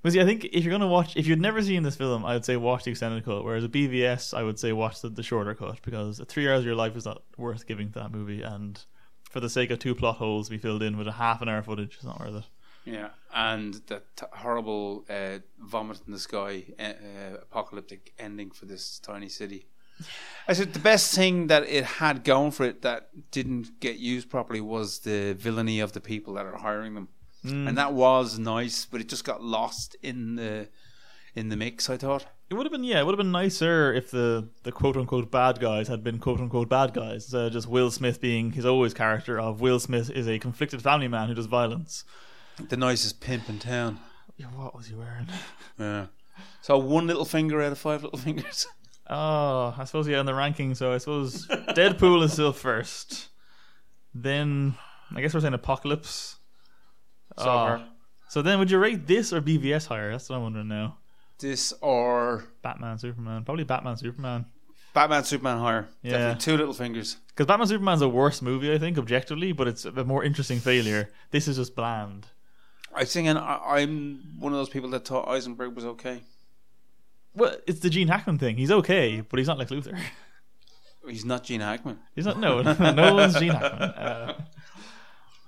Because yeah, I think if you're gonna watch, if you'd never seen this film, I would say watch the extended cut. Whereas a BVS, I would say watch the, the shorter cut because three hours of your life is not worth giving to that movie. And for the sake of two plot holes to be filled in with a half an hour footage, it's not worth it. Yeah, and that horrible uh, vomit in the sky uh, uh, apocalyptic ending for this tiny city. I said the best thing that it had going for it that didn't get used properly was the villainy of the people that are hiring them, and that was nice, but it just got lost in the in the mix. I thought. It would have been yeah, it would have been nicer if the the quote unquote bad guys had been quote unquote bad guys. of just Will Smith being his always character of Will Smith is a conflicted family man who does violence. The nicest pimp in town. Yeah, what was he wearing? *laughs* Yeah. So one little finger out of five little fingers. *laughs* Oh, I suppose yeah, in the ranking. So I suppose Deadpool is still first. Then I guess we're saying Apocalypse. Oh. So then, would you rate this or BVS higher? That's what I'm wondering now. This or Batman, Superman, probably Batman, Superman. Batman, Superman, higher. Yeah. Definitely two little fingers. Because Batman Superman's a worse movie, I think, objectively, but it's a more interesting failure. This is just bland. I think, and I, I'm one of those people that thought Eisenberg was okay. Well, it's the Gene Hackman thing. He's okay, but he's not like Luthor. He's not Gene Hackman. He's not. No, *laughs* no one's Gene Hackman. Uh,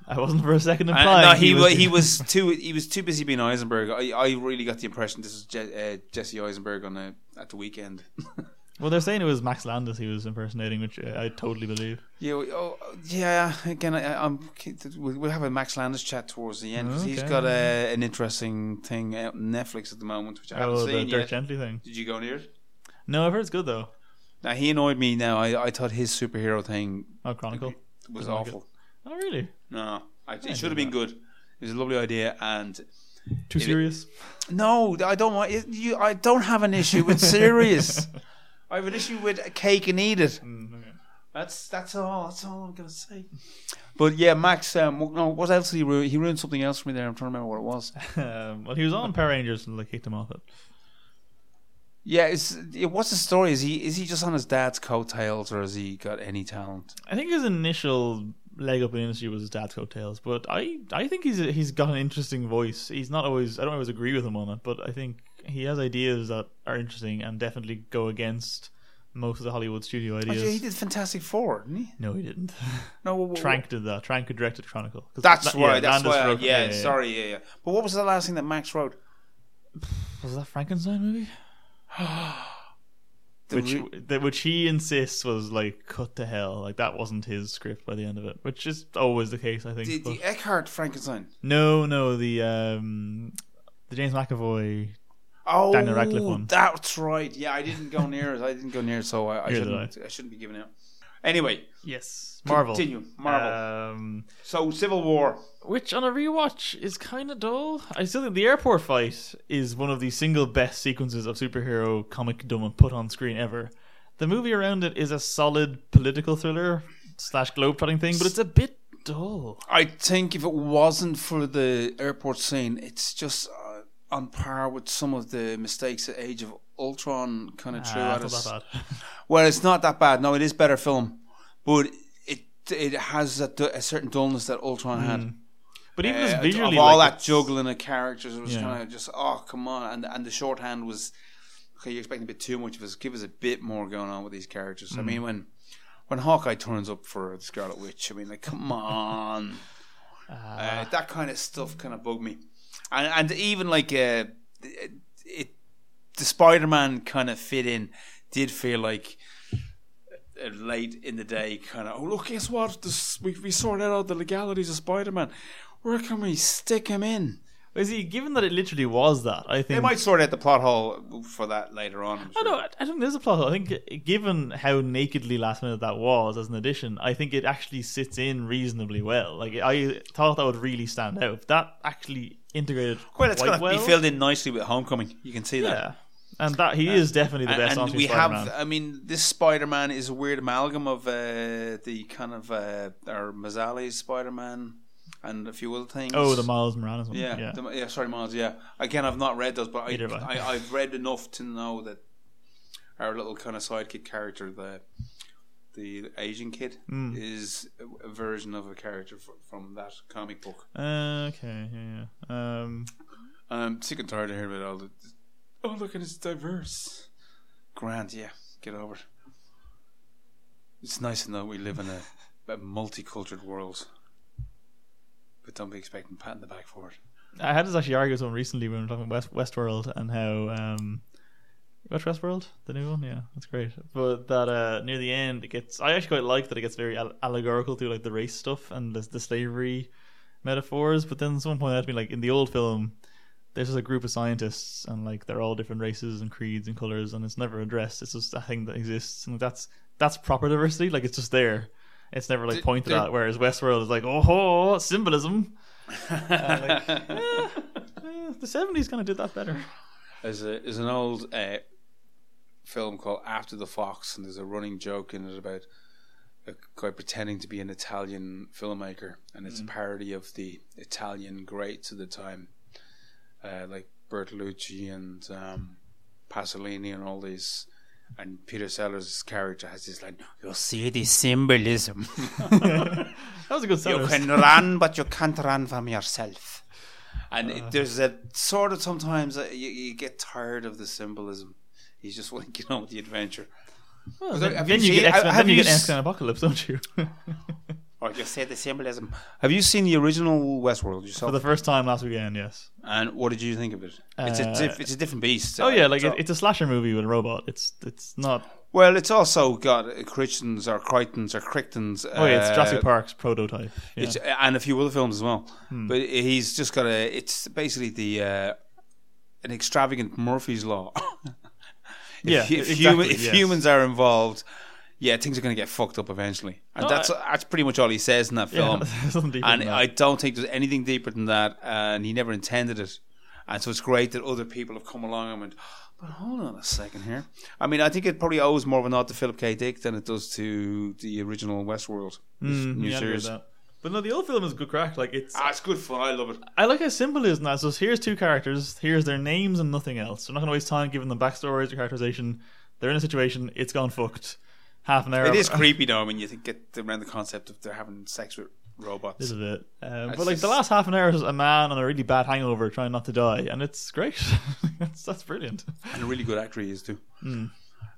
I wasn't for a second implying. no, he, was, was he was too he was too busy being Eisenberg. I, I really got the impression this was Je- uh, Jesse Eisenberg on the at the weekend. *laughs* Well, they're saying it was Max Landis he was impersonating, which uh, I totally believe. yeah, we- oh, yeah. Again, I, I'm we'll have a Max Landis chat towards the end 'cause he's Okay. He's got a, an interesting thing out on Netflix at the moment, which I haven't Oh, the seen Dirk yet. Gently thing. Did you go near it? No, I've heard it's good though. Now he annoyed me. Now I, I thought his superhero thing Oh, Chronicle. was like awful. Oh, really? No, I, it should have been good. It was a lovely idea, and Too If it- serious? no, I don't want you. I don't have an issue with serious. *laughs* I have an issue with cake and eat it. Mm, okay. That's that's all. That's all I'm gonna say. But yeah, Max. Um, no, what else did he ruin? He ruined something else for me there. I'm trying to remember what it was. *laughs* um, well, he was on Power Rangers and they kicked him off it. Yeah, it's yeah, what's the story? Is he is he just on his dad's coattails, or has he got any talent? I think his initial leg up in the industry was his dad's coattails, but I I think he's he's got an interesting voice. He's not always I don't always agree with him on it, but I think he has ideas that are interesting and definitely go against most of the Hollywood studio Oh, ideas. yeah, he did Fantastic Four, didn't he? no, he didn't. No, *laughs* what- what- Trank did that. Trank had directed Chronicle. 'Cause That's La- yeah, why. that's Landis why. I- wrote- yeah, sorry. Yeah, yeah. But what was the last thing that Max wrote? Was that Frankenstein movie? *gasps* Which re- which he insists was like cut to hell. Like that wasn't his script by the end of it, which is always the case, I think. the, the Eckhart Frankenstein. no, no, the um, the James McAvoy. Oh, Daniel Radcliffe one. That's right. Yeah, I didn't go near it. I didn't go near it, so I, I shouldn't. I. shouldn't be giving out. Anyway, Yes, Marvel. Continue. Marvel. Um, so Civil War. which on a rewatch is kind of dull. I still think the airport fight is one of the single best sequences of superhero comic dumb put on screen ever. The movie around it is a solid political thriller slash globetrotting thing, but it's a bit dull. I think if it wasn't for the airport scene, it's just uh, on par with some of the mistakes that Age of Ultron kind of threw Ah, at it's us. not that bad. *laughs* *laughs* Well, it's not that bad. No, it is better film, but it it has a, a certain dullness that Ultron had. But even Uh, just visually, of all like, that juggling of characters, it was Yeah. kind of just oh come on, and and the shorthand was okay. You're expecting a bit too much of us. Give us a bit more going on with these characters. I Mm. mean, when when Hawkeye turns up for the Scarlet Witch, I mean, like come *laughs* on, Ah. uh, that kind of stuff kind of bugged me, and and even like uh, it, the Spider Man kind of fit in did feel like. uh, Late in the day, kind of. Oh, look! Guess what? This, we we sorted out the legalities of Spider-Man. Where can we stick him in? Is he given that it literally was that? I think They might sort out the plot hole for that later on. I don't. I don't think there's a plot. hole. I think, given how nakedly last minute that was as an addition, I think it actually sits in reasonably well. Like I thought that would really stand out. That actually integrated Well, it's quite going to well. be filled in nicely with Homecoming. You can see that. Yeah, and that he is definitely the best and on we Spider-Man. have, I mean, this Spider-Man is a weird amalgam of uh, the kind of uh, our Mazzali's Spider-Man and a few other things. oh, the Miles Morales one. yeah, yeah. the- yeah. Sorry, Miles. Yeah, again, I've not read those, but I've I. I, I've read enough to know that our little kind of sidekick character, the the Asian kid, Mm. is a, version of a character fr- from that comic book. Uh, okay, yeah, yeah. Um, I'm sick and tired of hearing about all the. Oh, look, and it's diverse. Grand, yeah, get over it. It's nice to know we live in a, a multicultural world. But don't be expecting pat in the back for it. I had this actually argue with someone recently when we were talking about West, Westworld and how um, watch Westworld, the new one, yeah, that's great. But that uh, near the end, it gets. I actually quite like that it gets very allegorical to like the race stuff and the, the slavery metaphors. But then someone pointed out to me like in the old film, there's just a group of scientists and like they're all different races and creeds and colors, and it's never addressed. It's just a thing that exists, and that's that's proper diversity. Like it's just there. It's never like Did- pointed did- at. Whereas Westworld is like, oh, ho, symbolism. And, like, *laughs* eh, eh, the seventies kind of did that better. There's, a, there's an old uh, film called After the Fox, and there's a running joke in it about a guy pretending to be an Italian filmmaker, and it's a parody of the Italian greats of the time, uh, like Bertolucci and um, Pasolini and all these. And Peter Sellers' character has this line, "You'll see the symbolism. *laughs* *laughs* that was a good you can run, but you can't run from yourself." And it, there's a sort of sometimes uh, you, you get tired of the symbolism. He's just want to get on with the adventure. Well, then, you then you seen- get X-Men, then you you get s- X-Men Apocalypse, don't you? *laughs* Or just say the symbolism. Have you seen the original Westworld yourself? For the first time last weekend, yes. and what did you think of it? It's a Uh, diff- it's a different beast. Oh yeah, Uh, like so- it, it's a slasher movie with a robot. It's it's not. well, it's also got uh, Crichtons or Crichtons or Crichtons. Oh yeah, it's uh, Jurassic Park's prototype. Yeah. It's, and a few other films as well. Hmm. But he's just got a. It's basically the uh, an extravagant Murphy's law. *laughs* if, Yeah, if, exactly, human, if yes. humans are involved, yeah, things are going to get fucked up eventually. And No, that's that's pretty much all he says in that film. *laughs* deeper and. I don't think there's anything deeper than that. And he never intended it. And so it's great that other people have come along and went. But hold on a second here. I mean, I think it probably owes more of a nod to Philip K. Dick than it does to the original Westworld Mm, new yeah, I series. But no, the old film is good crack. Like it's, Ah, it's good fun. I love it. I like how simple it is now. So here's two characters. Here's their names and nothing else. We're not going to waste time giving them backstories or characterization. They're in a situation. It's gone fucked. Half an hour. It is *laughs* creepy though when you think, get around the concept of they're having sex with robots. This is it. Um, but like the last half an hour is a man on a really bad hangover trying not to die, and it's great. *laughs* that's, that's brilliant. and a really good actor he is too. Mm.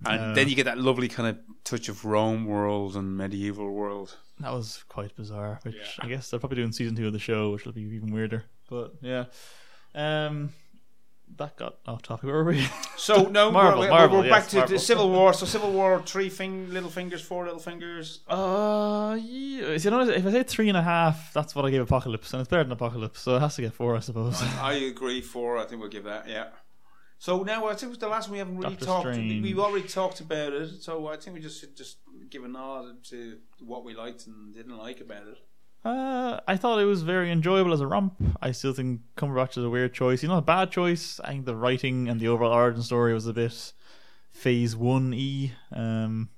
And Uh, then you get that lovely kind of touch of Rome world and medieval world. That was quite bizarre. Which Yeah. I guess they're probably doing season two of the show, which will be even weirder. But yeah, um, that got off topic. Where were we? So no, *laughs* Marvel, we're, Marvel, we're yes, back to Marvel. the Civil War. So *laughs* Civil War, three fing- little fingers, four little fingers. Uh, yeah. You know, if I say three and a half, that's what I gave Apocalypse, and it's better than Apocalypse, so it has to get four, I suppose. I *laughs* agree. Four. I think we'll give that. Yeah. So now I think it was the last one we haven't really Doctor talked. Strange. We've already talked about it. So I think we just should just give a nod to what we liked and didn't like about it. Uh, I thought it was very enjoyable as a romp. I still think Cumberbatch is a weird choice. He's not a bad choice. I think the writing and the overall origin story was a bit phase one e. Um,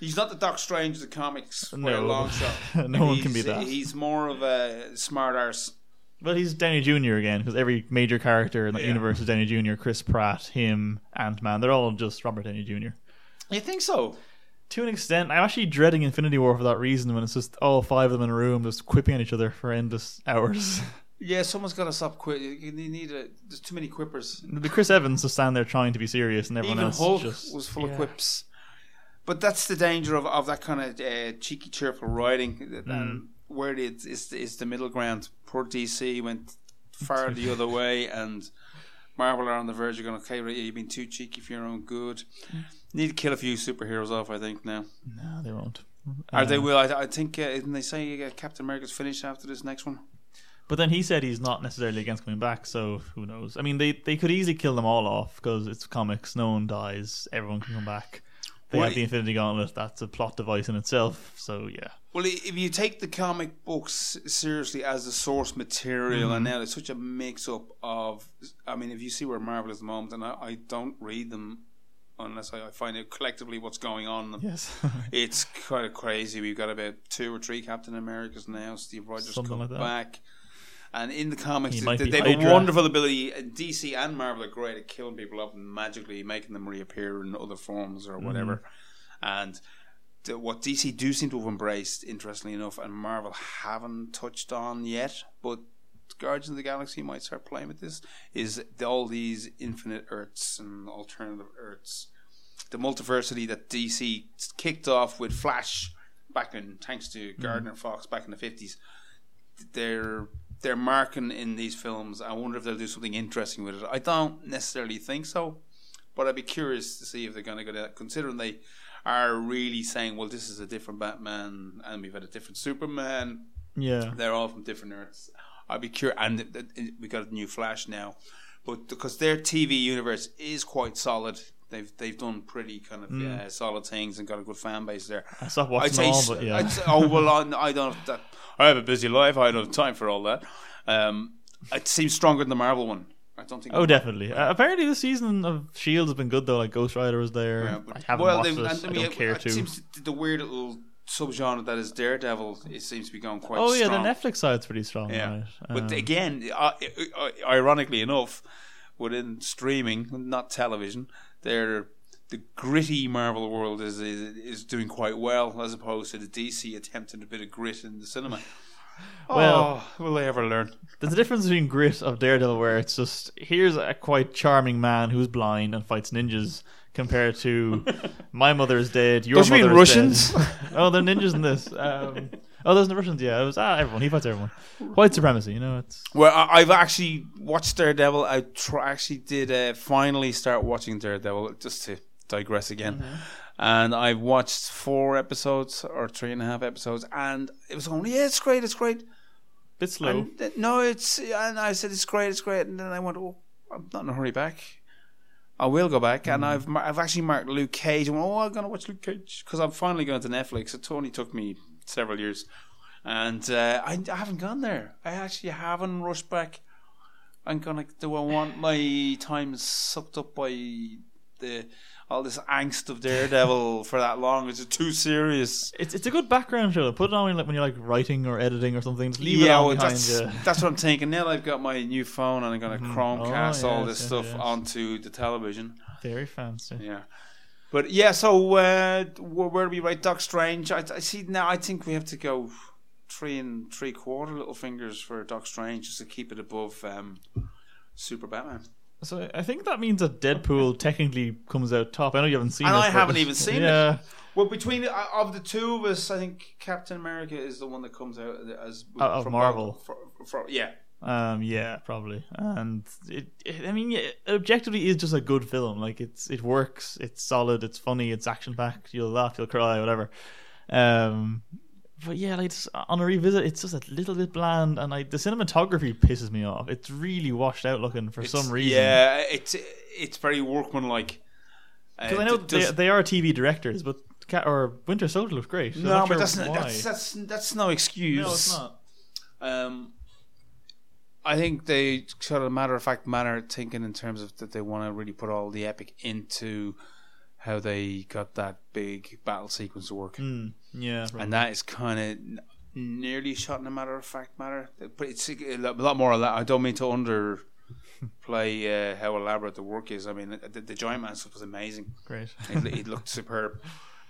He's not the Doc Strange of the comics by a No. long shot. *laughs* No one He's- can be that. He's more of a smart arse. but he's Downey Jr. again because every major character in that Yeah. universe is Downey Jr. Chris Pratt, him, Ant Man. They're all just Robert Downey Jr. You think so? To an extent, I'm actually dreading Infinity War for that reason. When it's just all five of them in a room just quipping at each other for endless hours. *laughs* Yeah, someone's got to stop quit. You you need a. There's too many quippers. the Chris Evans just stand there trying to be serious, and everyone Even else Hulk just was full yeah. of quips. But that's the danger of, of that kind of uh, cheeky, cheerful writing. Mm. And where it is, is, is the middle ground. Poor DC went far *laughs* the other way, and Marvel are on the verge of going, okay, right, you've been too cheeky for your own good. Mm. Need to kill a few superheroes off, I think, now. No, they won't. Or they Uh, will. I, I think, uh, didn't they say uh, Captain America's finished after this next one? But then he said he's not necessarily against coming back, so who knows? I mean, they they could easily kill them all off because it's comics. No one dies. Everyone can come back. They Well, have the Infinity Gauntlet. That's a plot device in itself. So yeah, Well, if you take the comic books seriously as the source material, mm-hmm. and now there's such a mix up of, I mean, if you see where Marvel is at the moment, and I, I don't read them unless I, I find out collectively what's going on. yes, *laughs* It's kind of crazy. We've got about two or three Captain Americas now. Steve Rogers Something come like back. And in the comics, they, they have a wonderful ability. DC and Marvel are great at killing people off and magically making them reappear in other forms or whatever. Mm-hmm. And the, what DC do seem to have embraced, interestingly enough, and Marvel haven't touched on yet, but Guardians of the Galaxy might start playing with this, is the, all these infinite Earths and alternative Earths. The multiversity that DC kicked off with Flash back in, thanks to Gardner Fox back in the 50s they're they're marking in these films. I wonder if they'll do something interesting with it. I don't necessarily think so, but I'd be curious to see if they're going to go that. Considering they are really saying, "Well, this is a different Batman, and we've had a different Superman. yeah. They're all from different Earths." I'd be curious, and th- th- we got a new Flash now, but because their TV universe is quite solid. They've they've done pretty kind of yeah, solid things and got a good fan base there. I stopped I'd watching say, all, but yeah. I'd say- oh well, I, I don't. Have that, I have a busy life. I don't have time for all that. Um, it seems stronger than the Marvel one. I don't think. Oh, definitely. Uh, apparently, the season of Shield has been good though. Like Ghost Rider was there. Yeah, but- I haven't well, watched they- it. I mean, don't care it, to. Seems the weird little subgenre that is Daredevil. It seems to be going quite. oh yeah, strong. the Netflix side's pretty strong. Yeah, right? but Um, again, uh, uh, ironically enough, within streaming, not television, they're the gritty Marvel world is, is is doing quite well as opposed to the DC attempting a bit of grit in the cinema. *laughs* Well- oh, will they ever learn? There's a difference between grit of Daredevil, where it's just here's a quite charming man who's blind and fights ninjas, compared to *laughs* my mother is dead. Your Don't you mean Russians? *laughs* oh, they're ninjas in this. Um, oh, there's no Russians. Yeah, it was ah, everyone. He fights everyone. White supremacy. You know, it's Well, I- I've actually watched Daredevil. I actually did uh, finally start watching Daredevil, just to digress again. And I've watched four episodes or three and a half episodes, and it was only yeah, it's great, it's great. bit slow. And, no, it's and I said it's great, it's great, and then I went, oh, I'm not in a hurry back. I will go back, and I've I've actually marked Luke Cage. and oh, I'm gonna watch Luke Cage because I'm finally going to Netflix. It only took me several years, and uh, I, I haven't gone there. I actually haven't rushed back. I'm gonna. Do I want my time sucked up by the all this angst of Daredevil *laughs* for that long? Is it too serious? It's it's a good background show. Put it on when, like, when you're like writing or editing or something. Just leave it yeah, on well, behind that's, you. that's what I'm thinking. Now that I've got my new phone and I'm going to Chromecast Oh, all this yes, stuff yes. onto the television. Very fancy. Yeah. But yeah, so uh, where, we write Doc Strange? I, I see now. I think we have to go three and three quarter little fingers for Doc Strange just to keep it above um, Super Batman. So I think that means that Deadpool technically comes out top. I know you haven't seen And this, I haven't even seen it. Well, between the, uh, of the two of us, I think Captain America is the one that comes out as of from- Marvel. for- for- yeah, Um, yeah, probably. And it, it, I mean, yeah, it objectively is just a good film. Like it's, it works. It's solid. It's funny. It's action packed. You'll laugh. You'll cry. Whatever. Um, but yeah, like on a revisit, it's just a little bit bland, and like the cinematography pisses me off. It's really washed out looking for It's- some reason. Yeah, it's it's very workmanlike. Uh, because I know they, they are TV directors, but Cat or Winter Soldier looks great. So no, but sure that's, why. that's that's that's no excuse. no, it's not. Um, I think they sort of matter of fact manner thinking in terms of that they want to really put all the epic into how they got that big battle sequence to work, Mm, yeah, right. and that is kind of nearly shot in a matter of fact manner, But it's a lot more. I don't mean to underplay *laughs* uh, how elaborate the work is. I mean, the, the giant man stuff was amazing. great. It, it *laughs* looked superb,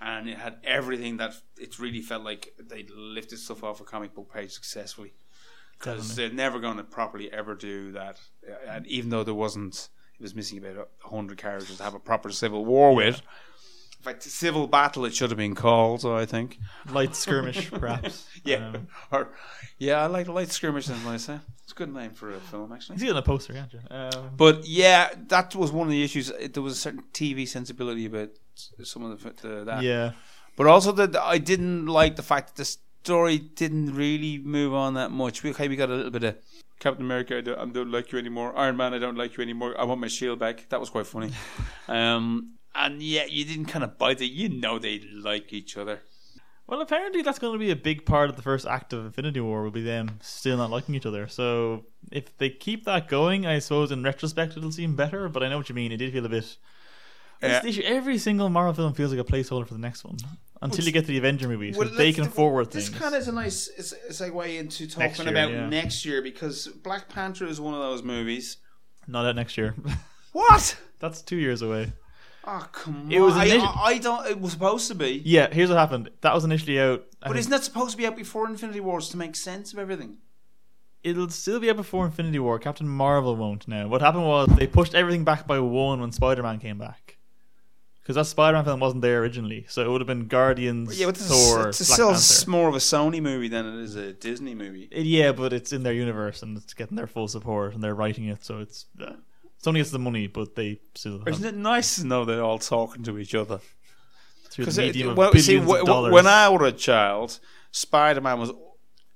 and it had everything that it really felt like they lifted stuff off a comic book page successfully. Because they're never going to properly ever do that, and even though there wasn't, it was missing about hundred characters to have a proper civil war with. In fact, civil battle it should have been called. I think. Light skirmish, *laughs* perhaps. Yeah, Um, or yeah, I like light skirmish. That's nice. It's a good name for a film, actually. you see it on a poster, can't you? Um, But yeah, that was one of the issues. It- There was a certain TV sensibility about some of the, the that. yeah. But also that I didn't like the fact that the story didn't really move on that much. We, okay, we got a little bit of Captain America. I don't, I don't like you anymore. Iron Man. I don't like you anymore. I want my shield back. That was quite funny. *laughs* um, and yeah, you didn't kind of bite it. You know they like each other. Well, apparently that's going to be a big part of the first act of Infinity War. Will be them still not liking each other. So if they keep that going, I suppose in retrospect it'll seem better. But I know what you mean. It did feel a bit. Yeah. Every single Marvel film feels like a placeholder for the next one until you get to the Avenger movies, Well, they can forward things. This kind of is a nice segue into talking Next year, about yeah. next year because Black Panther is one of those movies. Not out next year. *laughs* What? that's two years away. Oh come It on! was I, initi- I, I don't. It was supposed to be, Yeah, here's what happened. That was initially out. I but think isn't that supposed to be out before Infinity Wars to make sense of everything? it'll still be out before Infinity War. Captain Marvel won't now. What happened was they pushed everything back by one when Spider Man came back. Because that Spider Man film wasn't there originally. So it would have been Guardians, Yeah, but it's, Thor, it's Black still more of a Sony movie than it is a Disney movie. It- yeah, but it's in their universe and it's getting their full support and they're writing it. So it's. Uh, Sony gets the money, but they still. Isn't it nice to know they're all talking to each other? through the medium of well, billions see, of wh- wh- dollars. when I was a child, Spider Man was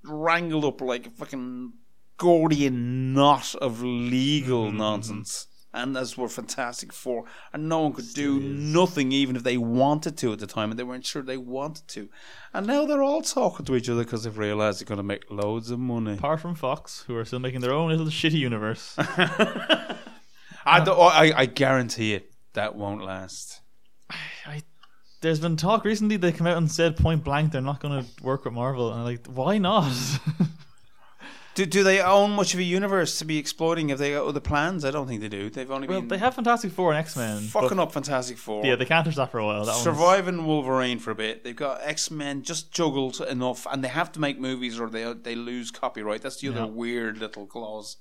wrangled up like a fucking Gordian knot of legal Mm-hmm, nonsense. And as were Fantastic Four, and no one could do nothing, even if they wanted to at the time, and they weren't sure they wanted to. And now they're all talking to each other because they've realised they're going to make loads of money. Apart from Fox, who are still making their own little *laughs* shitty universe. *laughs* I, don't, oh, I, I guarantee it, that won't last. *sighs* I, there's been talk recently they come out and said point blank they're not going to work with Marvel, and I'm like, why not? *laughs* Do, do they own much of a universe to be exploiting? Have they got other plans? I don't think they do. They've only Well, been they have Fantastic Four and X Men. fucking up Fantastic Four. Yeah, they can't touch that for a while. That one's- surviving Wolverine for a bit. They've got X Men just juggled enough, and they have to make movies or they they lose copyright. That's the other Yeah. weird little clause.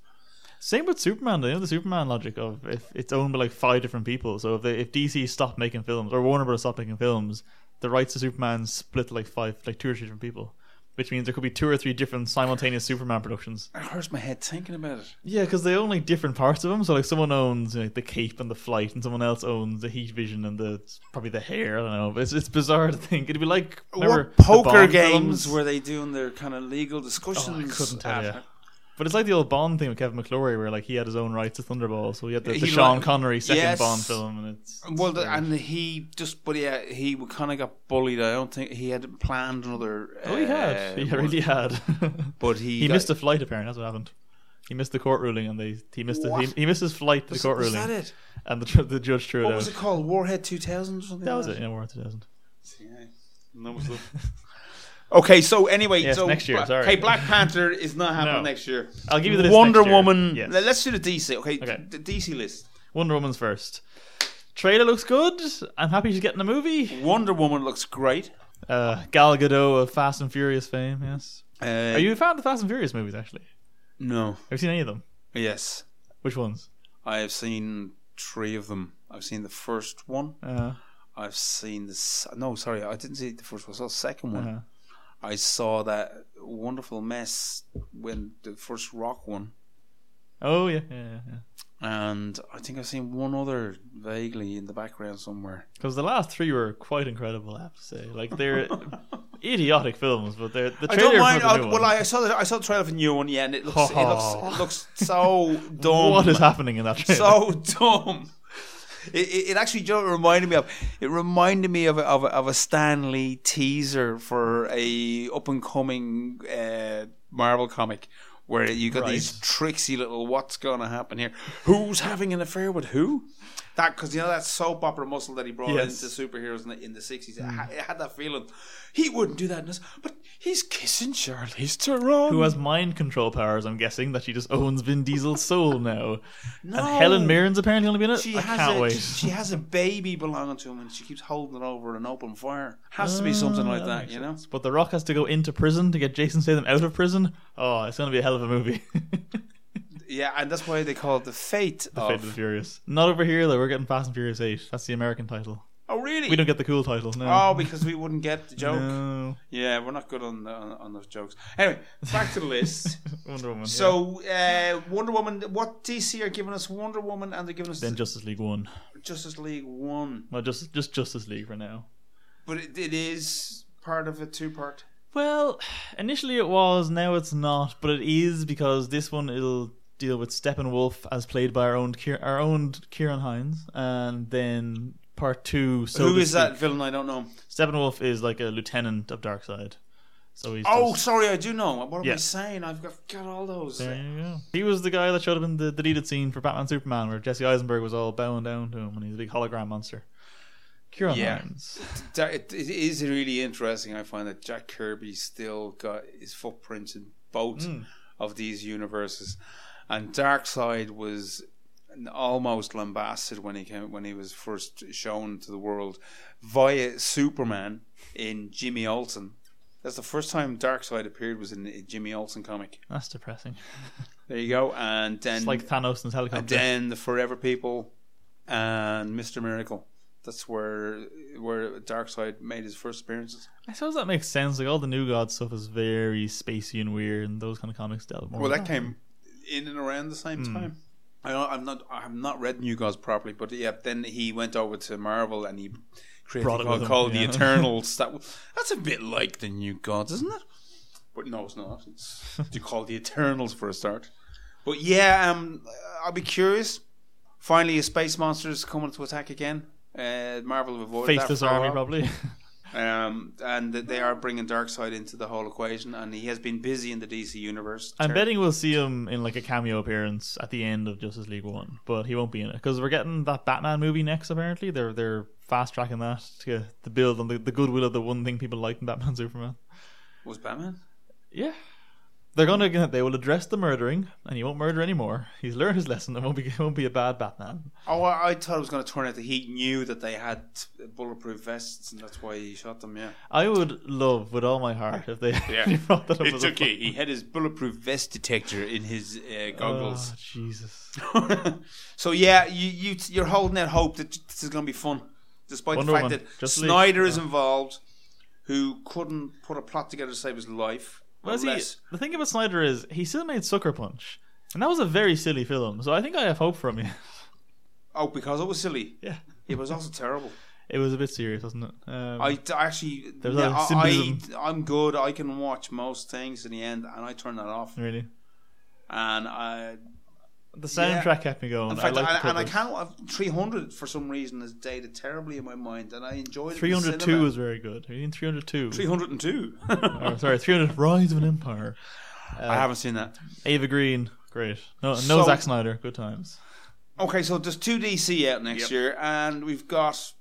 Same with Superman. They know the Superman logic of if it's owned by like five different people. So if they, if DC stopped making films or Warner Bros. stopped making films, the rights to Superman split like five, like two or three different people, which means there could be two or three different simultaneous Superman productions. It hurts my head thinking about it. Yeah, because they own like different parts of them. So like someone owns like, the cape and the flight, and someone else owns the heat vision and the probably the hair. I don't know. But it's it's bizarre to think. It'd be like what poker games films? were they doing their kind of legal discussions? Oh, I couldn't tell you. But it's like the old Bond thing with Kevin McClory, where like he had his own rights to Thunderball, so he had the, the He Sean like- Connery second Yes. Bond film, and it's, it's Well, the, and he just, but yeah, he kind of got bullied. I don't think he had planned another. oh, he had, uh, he really had. *laughs* But he he got- missed a flight apparently. That's what happened. He missed the court ruling, and they he missed the, he, he missed his flight to the court was ruling, that it? and the the judge threw it out. What was it called? Warhead 2000 or something? That was it. Yeah, War 2000. Yeah, no. *laughs* Okay, so anyway, Yes, so next year, Bla- sorry. Okay, Black Panther *laughs* is not happening No. next year. I'll give you the list Wonder next year. Woman. Yes. Let's do the DC. Okay, Okay. the DC list. Wonder Woman's first. Trailer looks good. I'm happy she's getting a movie. Wonder Woman looks great. Uh, Gal Gadot of Fast and Furious fame. Yes. Uh, Are you a fan of the Fast and Furious movies? Actually, No. have you seen any of them? Yes, Which ones? I have seen three of them. I've seen the first one. Uh, I've seen this. No, sorry, I didn't see the first one. I saw the second one. uh, I saw that wonderful mess when the first Rock one, oh yeah, yeah, yeah. and I think I've seen one other vaguely in the background somewhere. Because the last three were quite incredible, I have to say. Like they're *laughs* idiotic films, but they're the I trailer don't mind. I, well. I saw the I saw the trailer for the new one, yeah, and it looks it looks *laughs* it looks so dumb. what is happening in that trailer? so dumb. *laughs* It, it, it actually, you know, it reminded me of. It reminded me of a, of a, of a Stan Lee teaser for a up and coming uh, Marvel comic, where you got these Right. tricksy little what's going to happen here? Who's having an affair with who? That because you know that soap opera muscle that he brought Yes. into superheroes in the in the sixties. It, ha- it had that feeling. He wouldn't do that, in this, but he's kissing Charlize Theron. Who has mind control powers? I'm guessing that she just owns Vin Diesel's soul now. No. And Helen Mirren's apparently only been be in it. She I has can't a wait. she has a baby belonging to him, and she keeps holding it over an open fire. Has to be something like Ah, that, you know. sense. But The Rock has to go into prison to get Jason Statham out of prison. Oh, it's going to be a hell of a movie. *laughs* Yeah, and that's why they call it the fate the of. Fate of the Furious. Not over here though. We're getting Fast and Furious Eight. That's the American title. oh, really? We don't get the cool title. No. Oh, because we wouldn't get the joke. No. Yeah, we're not good on, on on those jokes. Anyway, back to the list. *laughs* Wonder Woman. yeah. so, uh, Wonder Woman. What DC are giving us? Wonder Woman, and they're giving us then Justice League One. Justice League One. Well, just just Justice League for now. But it, it is part of a two part. Well, initially it was, now it's not, but it is because this one it'll deal with Steppenwolf as played by our own Kier- our own Ciarán Hinds, and then part two. So Who is that villain? I don't know. Steppenwolf is like a lieutenant of Darkseid. So he's Oh, just- sorry, I do know. What am I Yeah. saying? I've got, got all those. There you go. He was the guy that showed up in the deleted scene for Batman Superman, where Jesse Eisenberg was all bowing down to him, and he's a big hologram monster. Ciarán Yeah. Hinds. *laughs* It, it is really interesting. I find that Jack Kirby still got his footprints in both Mm. of these universes, and Darkseid was almost lambasted when he came when he was first shown to the world via Superman in Jimmy Olsen. That's the first time Darkseid appeared was in a Jimmy Olsen comic. That's depressing. There you go, and then It's like Thanos in his and then the Forever People and Mister Miracle. That's where where Darkseid made his first appearances. I suppose that makes sense. Like all the New God stuff is very spacey and weird, and those kind of comics dealt more. Well, that came in and around the same Hmm. time. I don't, I'm not I have not read New Gods properly, but yeah. Then he went over to Marvel and he created Brought called, him, called yeah. the Eternals. *laughs* That that's a bit like the New Gods, isn't it? But no, it's not. It's *laughs* you call the Eternals for a start. But yeah, um, I'll be curious. Finally, a space monster is coming to attack again. Uh, Marvel have avoided that Faceless for Army, probably. *laughs* Um, and that they are bringing Darkseid into the whole equation, and he has been busy in the DC universe. I'm Ter- betting we'll see him in like a cameo appearance at the end of Justice League One, but he won't be in it because we're getting that Batman movie next. Apparently, they're they're fast tracking that to, to build on the, the goodwill of the one thing people liked in Batman Superman. was Batman. Yeah, They're gonna they will address the murdering, and he won't murder anymore. He's learned his lesson. and won't be won't be a bad Batman. Oh, I, I thought it was going to turn out that he knew that they had bulletproof vests, and that's why he shot them. Yeah, I would love with all my heart if they *laughs* Yeah. brought that up. it's okay. He had his bulletproof vest detector in his uh, goggles. Oh, Jesus. *laughs* so yeah, you you you're holding out hope that this is going to be fun, despite Wonder the fact Woman, that League, Snyder is yeah. involved, who couldn't put a plot together to save his life. Well, unless- the thing about Snyder is he still made Sucker Punch, and that was a very silly film. So I think I have hope from him. *laughs* oh, because it was silly. yeah, It was also terrible. it was a bit serious, wasn't it? Um, I d- actually, There's yeah, lot I, symbolism. I, am good. I can watch most things in the end, and I turn that off. really. And I, The soundtrack kept me going. in fact, I liked and, the and I purpose. can't. 300 for some reason has dated terribly in my mind, and I enjoyed it. 302 cinema. was very good. Have you seen 302? 302. *laughs* oh, sorry, 300 Rise of an Empire. I haven't seen that. Eva Green, great. No, no So- Zack Snyder, good times. Okay, so there's two DC out next Yep. year, and we've got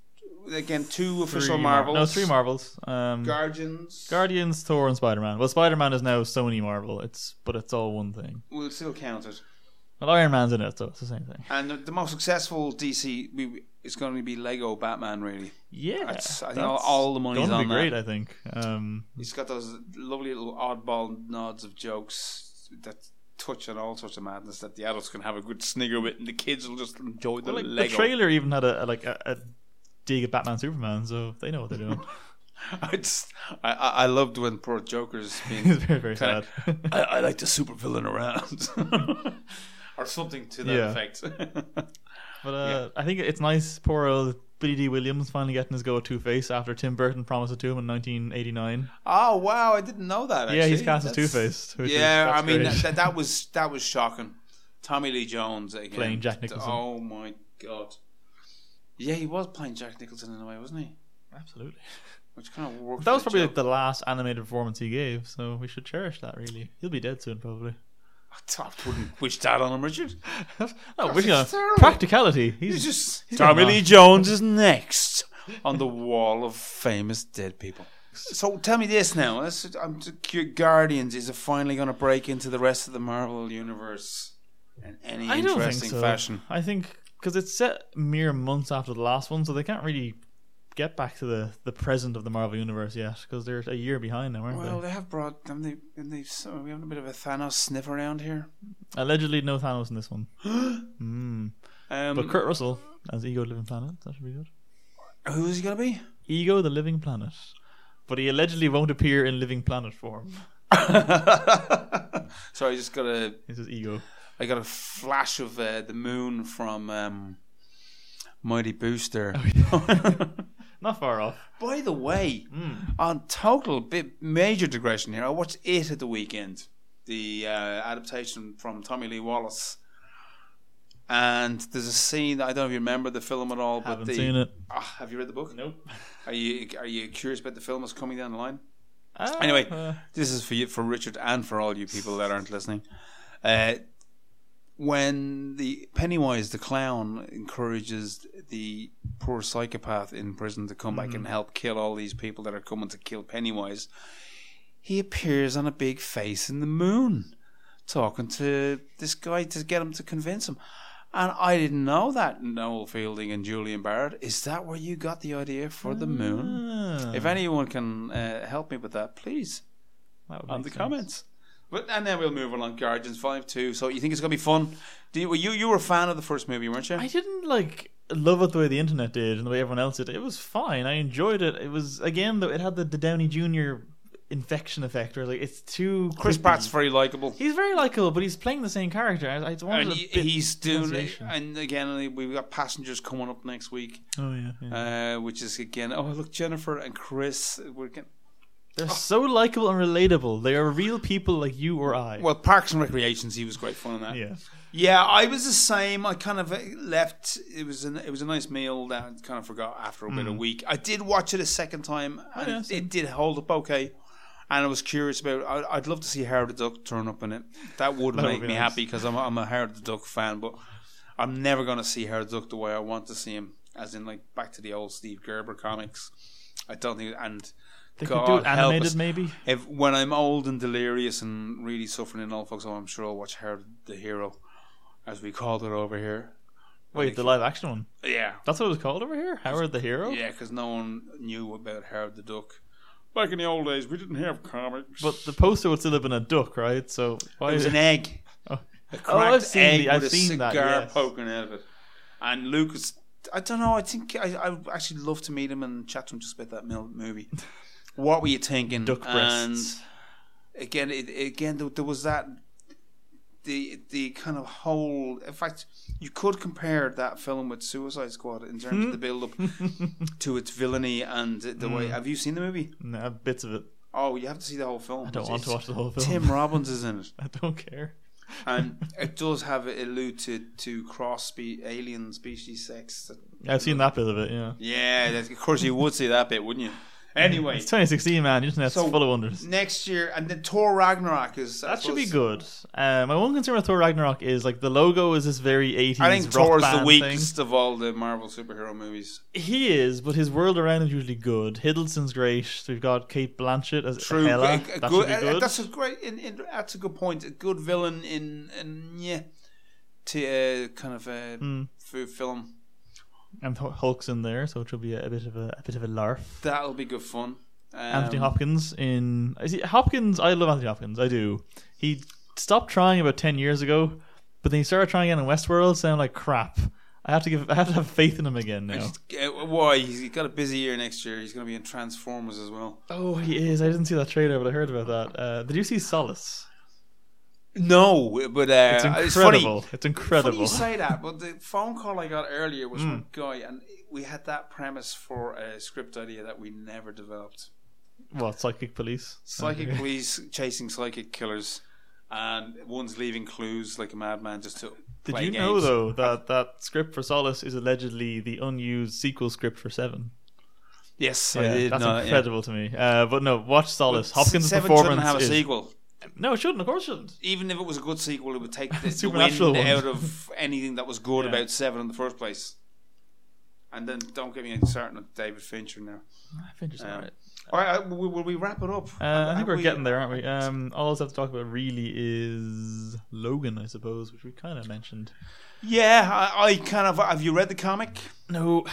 again two official Three Mar- Marvels. No, three Marvels. Um, Guardians. Guardians, Thor, and Spider Man. Well, Spider Man is now Sony Marvel. It's but it's all one thing. We'll still count it. Well, Iron Man's in it, so it's the same thing. And the, the most successful DC we, is going to be Lego Batman. Really, Yeah, That's- I think all- all the money's gonna on be that. great. I think. Um, he's got those lovely little oddball nods of jokes that touch on all sorts of madness that the adults can have a good snigger with, and the kids will just enjoy the like, Lego. the trailer even had a, a like a, a dig at Batman Superman, so they know what they're doing. *laughs* I just, I, I I loved when poor Joker's *laughs* being very very sad. *laughs* I, I like the super villain around. Or something to that Yeah. effect. *laughs* But uh, I think it's nice. Poor old Billy Dee Williams finally getting his go at Two Face after Tim Burton promised it to him in 1989. oh wow, I didn't know that. Actually. Yeah, he's cast as Two Face. Yeah, I mean that, that, that was that was shocking. Tommy Lee Jones again Playing Jack Nicholson. Oh my god. Yeah, he was playing Jack Nicholson in a way, wasn't he? absolutely. Which kind of worked. That was probably like the last animated performance he gave, so we should cherish that. Really, he'll be dead soon, probably. I wouldn't wish that on him, Richard. no, terrible. practicality. He's, He's just he's Tommy Lee. Jones is next on the wall of famous dead people. So tell me this now: I'm Guardians is it finally going to break into the rest of the Marvel universe in any I don't think interesting so. fashion? I think because it's set mere months after the last one, so they can't really get back to the, the present of the Marvel universe yet because they're a year behind now, aren't Well, they? Well, they have brought. Haven't they? And they so we have a bit of a Thanos sniff around here. Allegedly, no Thanos in this one. *gasps* mm. Um, But Kurt Russell as Ego, the Living Planet. That should be good. who is he going to be? Ego, the Living Planet. But he allegedly won't appear in Living Planet form. *laughs* Sorry, I just got a. This is Ego. I got a flash of uh, the moon from um, Mighty Boosh. *laughs* Not far off. By the way, on total bit major digression here, I watched it at the weekend, the uh, adaptation from Tommy Lee Wallace. And there's a scene I don't know if you remember the film at all, but Haven't the, seen it. Ah, have you read the book? Nope. Are you are you curious about the film that's coming down the line? Ah, Anyway, uh, this is for you, for Richard, and for all you people that aren't listening. Uh, when the Pennywise the clown encourages the poor psychopath in prison to come back and help kill all these people that are coming to kill Pennywise, he appears on a big face in the moon, talking to this guy to get him to convince him. And I didn't know that Noel Fielding and Julian Barratt. Is that where you got the idea for the moon? ah, If anyone can uh, help me with that, please that would on the sense. comments. But and then we'll move along. Guardians Five Two. So you think it's gonna be fun? Do you, you you were a fan of the first movie, weren't you? I didn't like love it the way the internet did and the way everyone else did. It was fine. I enjoyed it. It was again though it had the, the Downey Jr. infection effect. Or like it's too Chris creepy. Pratt's very likable, He's very likable, but he's playing the same character. I, I wanted and he, he's doing. And again, we've got passengers coming up next week, Oh yeah, yeah. uh, which is again. Oh look, Jennifer and Chris. We're getting, they're so likable and relatable. They are real people like you or I. well, Parks and Recreations. He was great fun in that. yeah. Yeah, I was the same. I kind of uh, left. It was an, it was a nice meal that I kind of forgot after a bit of week. I did watch it a second time, and. Oh, yeah, it, same. did hold up okay. And I was curious about. I, I'd love to see Howard the Duck turn up in it. That would That would make be me nice. happy because I'm, a- I'm a Howard the Duck fan. But I'm never going to see Howard the Duck the way I want to see him, as in like back to the old Steve Gerber comics. I don't think, and They could do it help animated, us. maybe. If when I'm old and delirious and really suffering in all folks home, I'm sure I'll watch Howard the Hero, as we called it over here. Wait, the live action one. Yeah, That's what it was called over here. Howard the Hero. yeah, because no one knew about Howard the Duck. Back in the old days, we didn't have comics. But the poster would still have been a duck, right? So why it was an egg. *laughs* Oh. A Oh, I've seen egg the- I've with a seen that, cigar yes. poking out of it. And Lucas, I don't know. I think I I would actually love to meet him and chat to him just about that movie. *laughs* what were you thinking? duck breasts. And again, it, again, there, there was that the the kind of whole. In fact, you could compare that film with Suicide Squad in terms of the hmm. build up *laughs* to its villainy and the way. Hmm. Have you seen the movie? Nah, bits of it. Oh, you have to see the whole film. I don't It's- want to watch the whole film. Tim Robbins is in it *laughs* I don't care. and *laughs* it does have it allude to, to cross spe- alien species sex. I've seen that bit of it. Yeah. Yeah, of course you would see that bit, wouldn't you? Anyway, It's 2016, man. The internet's So- full of wonders. next year and then Thor Ragnarok is That should be good. Uh, my one concern with Thor Ragnarok is like the logo is this very 80s. I think rock Thor's the weakest of all the Marvel superhero movies. He is, but his world around him is usually good. Hiddleston's great. We've got Cate Blanchett as True, Hela. a- a that good- uh, good. That's a great. In, in, that's a good point. A good villain in, in yeah, to uh, kind of a Hmm. f- film. And Hulk's in there, so it should be a, a bit of a, a bit of a larf. That'll be good fun. Um, Anthony Hopkins in is he, Hopkins. I love Anthony Hopkins. I do. He stopped trying about ten years ago, but then he started trying again in Westworld. Sound like crap. I have to give. I have to have faith in him again now. Uh, why? He's got a busy year next year. He's going to be in Transformers as well. Oh, he is. I didn't see that trailer, but I heard about that. Uh, did you see Solace? No, but uh, It's it's incredible. funny. It's incredible. Funny you say that, but the phone call I got earlier was from a guy, and we had that premise for a script idea that we never developed. What psychic police? Psychic Okay. police chasing psychic killers, and one's leaving clues like a madman just to. Did you know though that that script for Solace is allegedly the unused sequel script for Seven? Yes, Yeah, I did. that's know, yeah. incredible to me. Uh, but no, watch Solace. Hopkins' Seven performance have a is sequel. No, it shouldn't. Of course, it shouldn't. Even if it was a good sequel, it would take *laughs* the, the wind out of anything that was good Yeah. about Seven in the first place. And then don't get me starting with David Fincher now. I think Um, alright. All right, uh, will, will we wrap it up? Uh, I think we're getting there, aren't we? Um, all I have to talk about really is Logan, I suppose, which we kind of mentioned. Yeah, I, I kind of. Have you read the comic? No,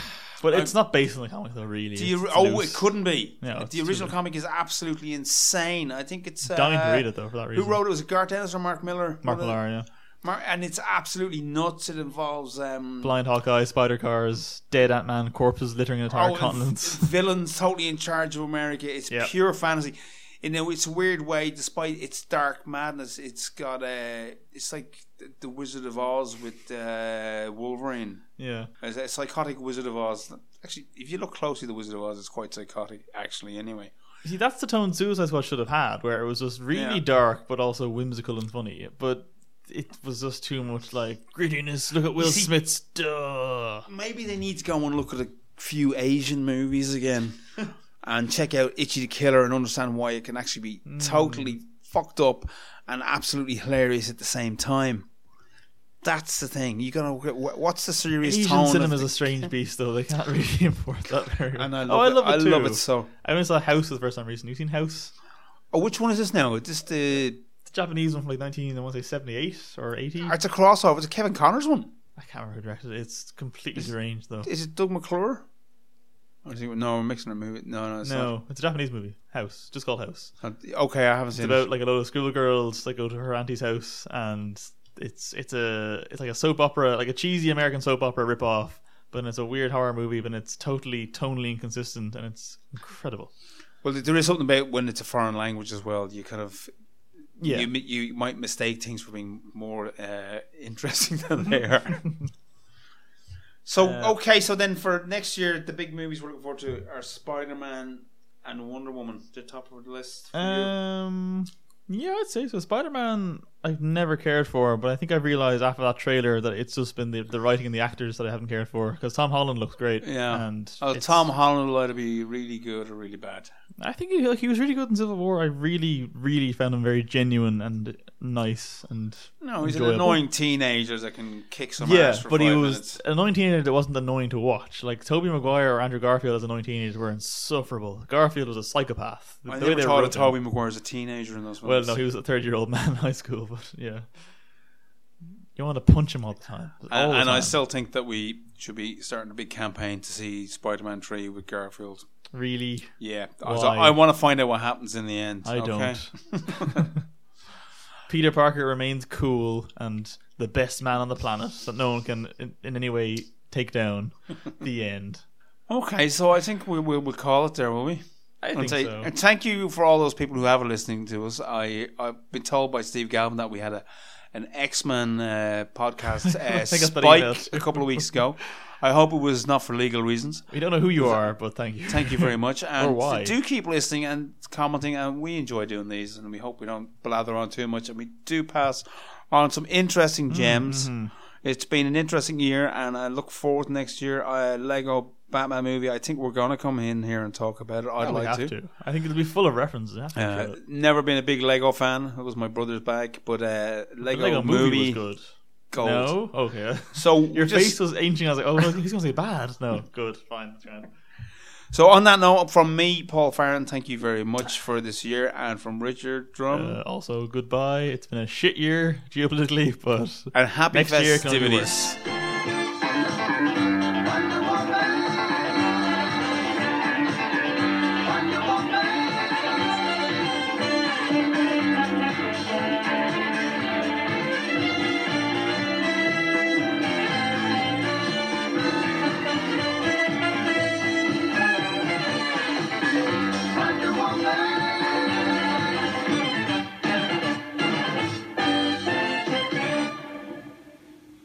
but it's not based on the comic though. Really, Do you? It's- oh, loose. it couldn't be. The original comic is absolutely insane. I think it's. Uh, Dying to read it though for that reason. Who wrote it? Was it Garth Ennis or Mark Millar? Mark One of the- Millar, yeah. Mark, and it's absolutely nuts. It involves um, Blind Hawkeye, spider cars, dead Ant Man, corpses littering an entire oh, continent. *laughs* villains totally in charge of America. It's Yeah. pure fantasy. You know, it's a weird way. Despite its dark madness, it's got a. It's like the, the Wizard of Oz with uh, Wolverine. Yeah, It's a psychotic Wizard of Oz. Actually, if you look closely, the Wizard of Oz is quite psychotic. Actually, anyway. see, that's the tone Suicide Squad should have had, where it was just really Yeah. dark but also whimsical and funny. But it was just too much like grittiness. Look at Will see- Smith's duh. Maybe they need to go and look at a few Asian movies again *laughs* and check out Ichi the Killer and understand why it can actually be Hmm. totally fucked up and absolutely hilarious at the same time. That's the thing. You gotta. wh- What's the serious Asian tone? cinema is a strange *laughs* beast, though. They can't really *laughs* import that very and I love oh, I it. love it I too. love it so. I only saw House for the first time recently. You seen House? Oh, which one is this now? Is this the? The Japanese one from like 19, I want to say 78 or 80. Ah, it's a crossover. It's a Kevin Connor's one. I can't remember who directed it. It's completely deranged, though. Is it Doug McClure? Or is he, no, we're mixing a movie. No, no, it's No, it's a Japanese movie. House, just called House. Uh, okay, I haven't It's seen about it. like a load of schoolgirls that go to her auntie's house, and it's it's a it's like a soap opera, like a cheesy American soap opera ripoff, but it's a weird horror movie, but it's totally tonally inconsistent, and it's incredible. Well, there is something about when it's a foreign language as well. You kind of Yeah, you you might mistake things for being more uh, interesting *laughs* than they are. *laughs* so Uh, okay, so then for next year, the big movies we're looking forward to are Spider Man and Wonder Woman. The top of the list. For you. Um, yeah, I'd say so. Spider Man, I've never cared for, but I think I've realized after that trailer that it's just been the, the writing and the actors that I haven't cared for because Tom Holland looks great. Yeah. and Oh, Tom Holland will either be really good or really bad. I think he, like, he was really good in Civil War. I really, really found him very genuine and nice and No, he's enjoyable. an annoying teenager that can kick some Yeah, ass for but he was minutes. an annoying teenager that wasn't annoying to watch. Like Tobey Maguire or Andrew Garfield as a annoying teenagers were insufferable. Garfield was a psychopath. The I never they thought of Tobey Maguire as a teenager in those Well, no, he was a third-year-old *laughs* man in high school, but yeah, you want to punch him all the time. All and, the and I still think that we should be starting a big campaign to see Spider-Man three with Garfield. Really, Yeah, Why? so I want to find out what happens in the end. I okay? don't. *laughs* Peter Parker remains cool and the best man on the planet that no one can in, in any way take down. *laughs* the end. Okay, so I think we will we'll call it there, will we? I And, think say- so. and thank you for all those people who have been listening to us. I I've been told by Steve Galvin that we had a an X Men uh, podcast *laughs* uh, I got that email spike a couple of weeks ago. I hope it was not for legal reasons. We don't know who you are, but thank you. Thank you very *laughs* much, and why. do keep listening and commenting. And we enjoy doing these, and we hope we don't blather on too much, and we do pass on some interesting gems. It's been an interesting year, and I look forward to next year. Uh, Lego Batman movie. I think we're going to come in here and talk about it. I'd we like have to. to. I think it'll be full of references. I Uh, never been a big Lego fan. It was my brother's bag, but uh, The Lego, Lego movie, movie was good. gold. No, okay. *laughs* So Your just- face was ancient. I was like, oh, he's gonna say bad. No, *laughs* good, fine, that's grand. So on that note, from me, Paul Farron, thank you very much for this year, and from Richard Drum, Uh, also, goodbye. It's been a shit year geopolitically, *laughs* but and happy next year